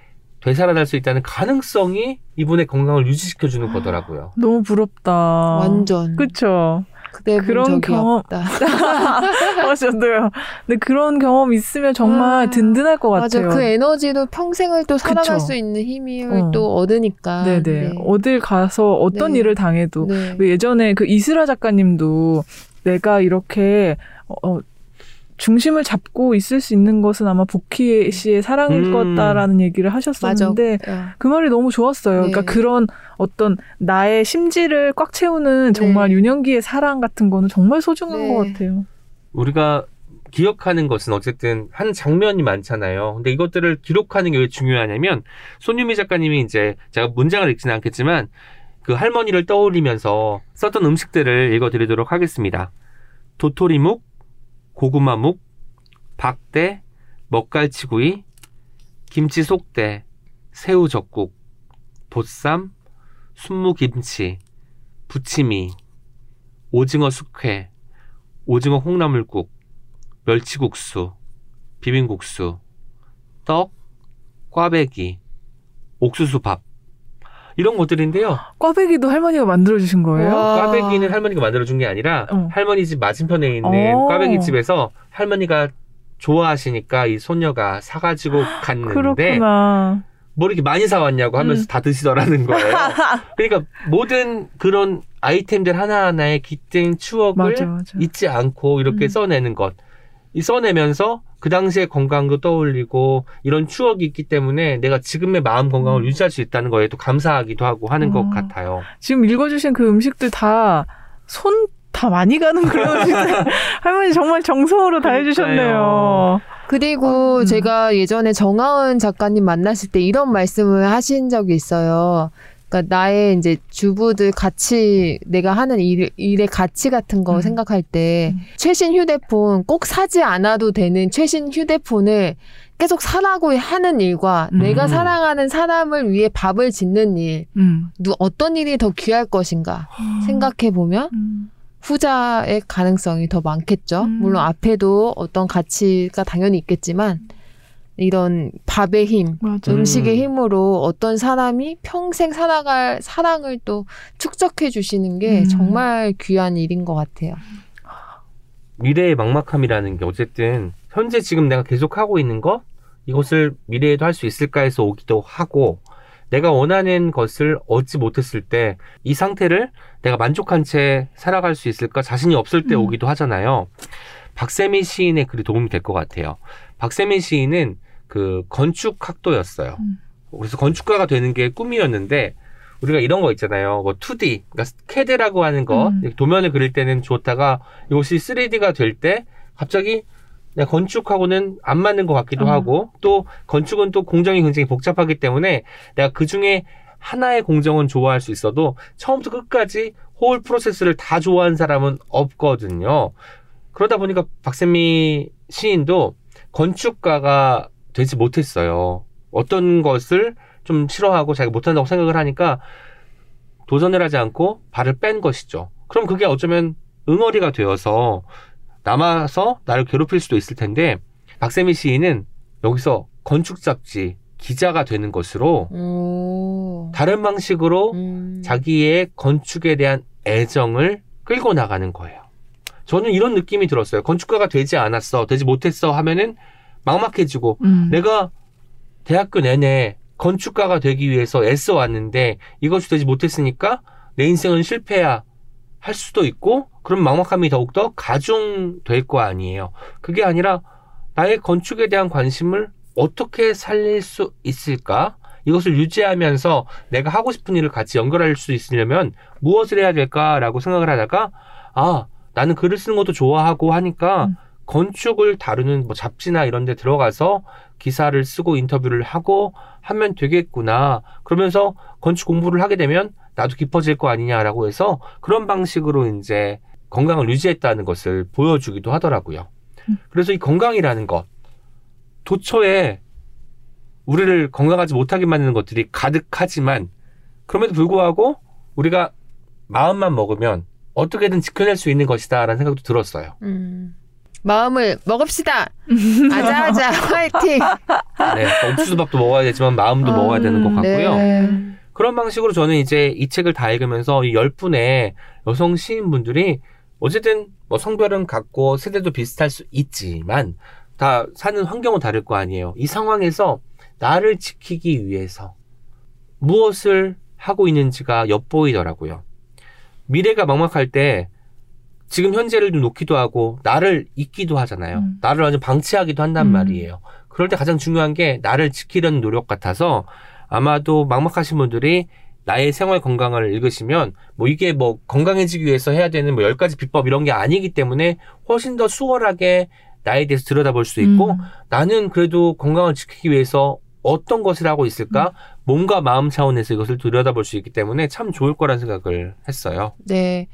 되살아날 수 있다는 가능성이 이분의 건강을 유지시켜주는 거더라고요. 너무 부럽다. 완전 그쵸. 그대 그런 경험- 없다. 어, 저도요. 근데 그런 경험 있으면 정말 아, 든든할 것 맞아 같아요. 그 에너지도 평생을 또 살아갈 그쵸. 수 있는 힘을 어. 또 얻으니까. 네네. 네. 어딜 가서 어떤 네. 일을 당해도. 네. 그 예전에 그 이슬아 작가님도 내가 이렇게 어, 중심을 잡고 있을 수 있는 것은 아마 보키 씨의 사랑일 음. 거다라는 얘기를 맞아. 하셨었는데 어. 그 말이 너무 좋았어요. 네. 그러니까 그런 어떤 나의 심지를 꽉 채우는 정말 네. 유년기의 사랑 같은 거는 정말 소중한 네. 것 같아요. 우리가 기억하는 것은 어쨌든 한 장면이 많잖아요. 근데 이것들을 기록하는 게 왜 중요하냐면 손유미 작가님이 이제 제가 문장을 읽지는 않겠지만 그 할머니를 떠올리면서 썼던 음식들을 읽어드리도록 하겠습니다. 도토리묵, 고구마묵, 박대, 먹갈치구이, 김치 속대, 새우 젓국, 보쌈, 순무김치, 부치미, 오징어 숙회, 오징어 콩나물국, 멸치국수, 비빔국수, 떡, 꽈배기, 옥수수밥 이런 것들인데요. 꽈배기도 할머니가 만들어주신 거예요? 와. 꽈배기는 할머니가 만들어준 게 아니라 어. 할머니 집 맞은편에 있는 어. 꽈배기 집에서 할머니가 좋아하시니까 이 손녀가 사가지고 갔는데 그렇구나. 뭐 이렇게 많이 사왔냐고 하면서 음. 다 드시더라는 거예요. 그러니까 모든 그런 아이템들 하나하나에 깃든 추억을 맞아, 맞아. 잊지 않고 이렇게 음. 써내는 것. 이 써내면서 그 당시의 건강도 떠올리고 이런 추억이 있기 때문에 내가 지금의 마음 건강을 음. 유지할 수 있다는 거에 또 감사하기도 하고 하는 것 어. 같아요. 지금 읽어주신 그 음식들 다 손 다 많이 가는 그런 할머니 정말 정성으로 다 해주셨네요. 그리고 음. 제가 예전에 정하은 작가님 만났을 때 이런 말씀을 하신 적이 있어요. 그러니까 나의 이제 주부들 가치, 내가 하는 일, 일의 가치 같은 거 음. 생각할 때 음. 최신 휴대폰 꼭 사지 않아도 되는 최신 휴대폰을 계속 사라고 하는 일과 음. 내가 사랑하는 사람을 위해 밥을 짓는 일, 음. 누 어떤 일이 더 귀할 것인가 생각해 보면 음. 후자의 가능성이 더 많겠죠. 음. 물론 앞에도 어떤 가치가 당연히 있겠지만 이런 밥의 힘, 맞아. 음. 음식의 힘으로 어떤 사람이 평생 살아갈 사랑을 또 축적해 주시는 게 음. 정말 귀한 일인 것 같아요. 미래의 막막함이라는 게 어쨌든 현재 지금 내가 계속 하고 있는 것 이것을 미래에도 할 수 있을까 해서 오기도 하고 내가 원하는 것을 얻지 못했을 때 이 상태를 내가 만족한 채 살아갈 수 있을까 자신이 없을 때 음. 오기도 하잖아요. 박세민 시인의 글이 도움이 될 것 같아요. 박세민 시인은 그 건축학도였어요. 음. 그래서 건축가가 되는 게 꿈이었는데 우리가 이런 거 있잖아요. 뭐 2D, 그러니까 CAD라고 하는 거 음. 도면을 그릴 때는 좋다가 이것이 3D가 될 때 갑자기 그냥 건축하고는 안 맞는 것 같기도 어. 하고 또 건축은 또 공정이 굉장히 복잡하기 때문에 내가 그 중에 하나의 공정은 좋아할 수 있어도 처음부터 끝까지 홀 프로세스를 다 좋아하는 사람은 없거든요. 그러다 보니까 박세미 시인도 건축가가 되지 못했어요. 어떤 것을 좀 싫어하고 자기가 못한다고 생각을 하니까 도전을 하지 않고 발을 뺀 것이죠. 그럼 그게 어쩌면 응어리가 되어서 남아서 나를 괴롭힐 수도 있을 텐데 박세미 시인은 여기서 건축 잡지 기자가 되는 것으로 오. 다른 방식으로 음. 자기의 건축에 대한 애정을 끌고 나가는 거예요. 저는 이런 느낌이 들었어요. 건축가가 되지 않았어, 되지 못했어 하면은 막막해지고 음. 내가 대학교 내내 건축가가 되기 위해서 애써 왔는데 이것이 되지 못했으니까 내 인생은 실패야 할 수도 있고 그런 막막함이 더욱더 가중될 거 아니에요. 그게 아니라 나의 건축에 대한 관심을 어떻게 살릴 수 있을까? 이것을 유지하면서 내가 하고 싶은 일을 같이 연결할 수 있으려면 무엇을 해야 될까라고 생각을 하다가 아 나는 글을 쓰는 것도 좋아하고 하니까 음. 건축을 다루는 뭐 잡지나 이런 데 들어가서 기사를 쓰고 인터뷰를 하고 하면 되겠구나. 그러면서 건축 공부를 하게 되면 나도 깊어질 거 아니냐라고 해서 그런 방식으로 이제 건강을 유지했다는 것을 보여주기도 하더라고요. 음. 그래서 이 건강이라는 것, 도처에 우리를 건강하지 못하게 만드는 것들이 가득하지만 그럼에도 불구하고 우리가 마음만 먹으면 어떻게든 지켜낼 수 있는 것이다라는 생각도 들었어요. 음. 마음을 먹읍시다. 아자아자 화이팅. 네, 옥수수밥도 먹어야 되지만 마음도 아, 먹어야 되는 것 같고요. 네. 그런 방식으로 저는 이제 이 책을 다 읽으면서 이 열 분의 여성 시인분들이 어쨌든 뭐 성별은 같고 세대도 비슷할 수 있지만 다 사는 환경은 다를 거 아니에요. 이 상황에서 나를 지키기 위해서 무엇을 하고 있는지가 엿보이더라고요. 미래가 막막할 때 지금 현재를 좀 놓기도 하고 나를 잊기도 하잖아요. 음. 나를 완전 방치하기도 한단 음. 말이에요. 그럴 때 가장 중요한 게 나를 지키려는 노력 같아서 아마도 막막하신 분들이 나의 생활 건강을 읽으시면 뭐 이게 뭐 건강해지기 위해서 해야 되는 뭐 열 가지 비법 이런 게 아니기 때문에 훨씬 더 수월하게 나에 대해서 들여다볼 수 있고 음. 나는 그래도 건강을 지키기 위해서 어떤 것을 하고 있을까? 몸과 마음 차원에서 이것을 들여다볼 수 있기 때문에 참 좋을 거란 생각을 했어요. 네.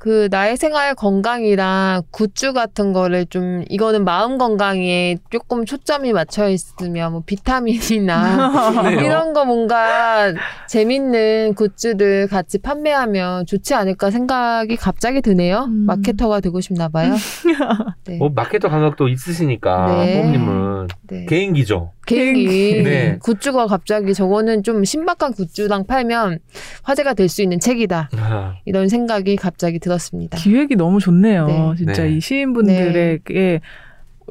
그 나의 생활 건강이랑 굿즈 같은 거를 좀 이거는 마음 건강에 조금 초점이 맞춰 있으면 뭐 비타민이나. 이런 거 뭔가 재밌는 굿즈들 같이 판매하면 좋지 않을까 생각이 갑자기 드네요. 음. 마케터가 되고 싶나 봐요. 네. 뭐 마케터 감각도 있으시니까 네. 뽀님은 네. 개인기죠. 개인기 네. 굿즈가 갑자기 저거는 좀 신박한 굿즈당 팔면 화제가 될 수 있는 책이다. 아, 이런 생각이 갑자기 들었습니다. 기획이 너무 좋네요. 네. 진짜 네. 이 시인분들에게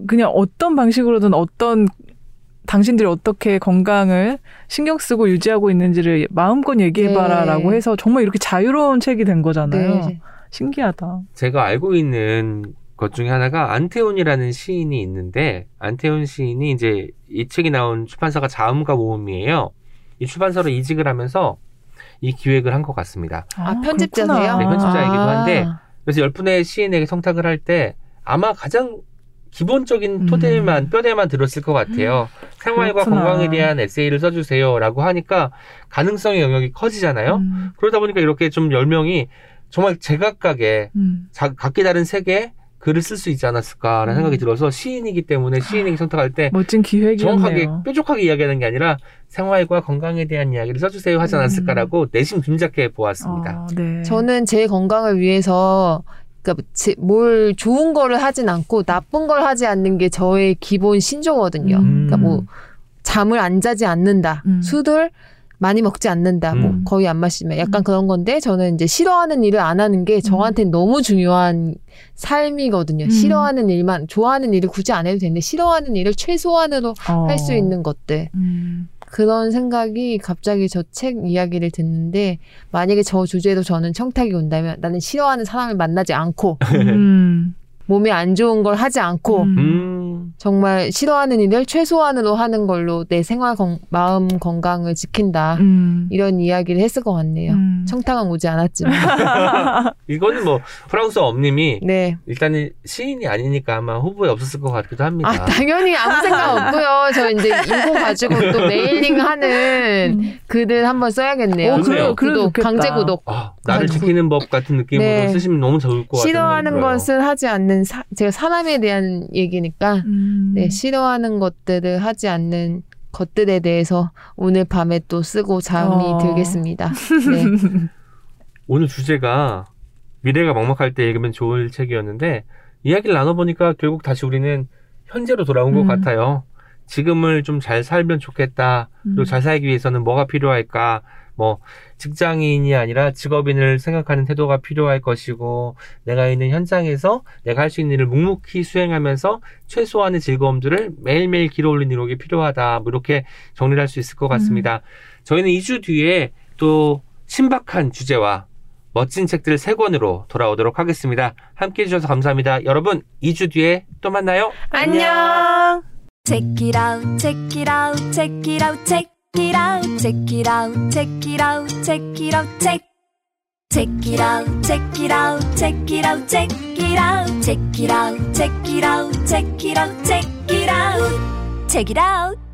그냥 어떤 방식으로든 어떤 당신들이 어떻게 건강을 신경 쓰고 유지하고 있는지를 마음껏 얘기해봐라라고 네. 해서 정말 이렇게 자유로운 책이 된 거잖아요. 네. 신기하다. 제가 알고 있는 것 중에 하나가 안태훈이라는 시인이 있는데 안태훈 시인이 이제 이 책이 나온 출판사가 자음과 모음이에요. 이 출판사로 이직을 하면서 이 기획을 한 것 같습니다. 아, 편집자세요? 네, 편집자이기도 한데 그래서 열 분의 시인에게 성탁을 할 때 아마 가장 기본적인 토대만 음. 뼈대만 들었을 것 같아요. 생활과 그렇구나. 건강에 대한 에세이를 써주세요라고 하니까 가능성의 영역이 커지잖아요. 음, 그러다 보니까 이렇게 좀 열 명이 정말 제각각의 음. 자- 각기 다른 색의 글을 쓸 수 있지 않았을까라는 음. 생각이 들어서 시인이기 때문에 시인에게 선택할 때 멋진 정확하게 기획이었네요. 뾰족하게 이야기하는 게 아니라 생활과 건강에 대한 이야기를 써주세요 하지 음. 않았을까라고 내심 짐작해 보았습니다. 아, 네. 저는 제 건강을 위해서 그러니까 제- 뭘 좋은 거를 하진 않고 나쁜 걸 하지 않는 게 저의 기본 신조거든요. 음. 그러니까 뭐 잠을 안 자지 않는다, 음. 술을 많이 먹지 않는다, 뭐 음. 거의 안 마시면 약간 음. 그런 건데 저는 이제 싫어하는 일을 안 하는 게 저한테 는 너무 중요한 삶이거든요. 음. 싫어하는 일만 좋아하는 일을 굳이 안 해도 되는데 싫어하는 일을 최소한으로 어. 할수 있는 것들 음. 그런 생각이 갑자기 저 책 이야기를 듣는데 만약에 저 주제로 저는 청탁이 온다면 나는 싫어하는 사람을 만나지 않고 음. 몸에 안 좋은 걸 하지 않고 음. 정말 싫어하는 일을 최소한으로 하는 걸로 내 생활 건, 마음 건강을 지킨다 음. 이런 이야기를 했을 것 같네요. 음. 청탁은 오지 않았지만 이거는 뭐 프랑스 엄님이 네. 일단은 시인이 아니니까 아마 후보에 없었을 것 같기도 합니다. 아 당연히 아무 생각 없고요. 저 이제 이거 가지고 또 메일링하는 음. 글을 한번 써야겠네요. 어, 그래요. 그래도 구독. 강제 구독. 아, 나를 아이고. 지키는 법 같은 느낌으로 네. 쓰시면 너무 좋을 것 같아요. 싫어하는 것을 하지 않는 사, 제가 사람에 대한 얘기니까 음. 네, 싫어하는 것들을 하지 않는 것들에 대해서 오늘 밤에 또 쓰고 잠이 어. 들겠습니다. 네. 오늘 주제가 미래가 막막할 때 읽으면 좋을 책이었는데 이야기를 나눠보니까 결국 다시 우리는 현재로 돌아온 것 음. 같아요. 지금을 좀 잘 살면 좋겠다. 음. 잘 살기 위해서는 뭐가 필요할까? 뭐 직장인이 아니라 직업인을 생각하는 태도가 필요할 것이고 내가 있는 현장에서 내가 할 수 있는 일을 묵묵히 수행하면서 최소한의 즐거움들을 매일매일 길어올리는 노력이 필요하다. 뭐 이렇게 정리를 할 수 있을 것 같습니다. 저희는 2주 뒤에 또 신박한 주제와 멋진 책들 세 권으로 돌아오도록 하겠습니다. 함께 해주셔서 감사합니다. 여러분, 2주 뒤에 또 만나요. 안녕. Check it out, check it out, Check it out, Check it out, Check it out, Check check it out, Check it out, Check it out, Check it out, Check it out, Check it out, Check it out, Check it out, Check it out.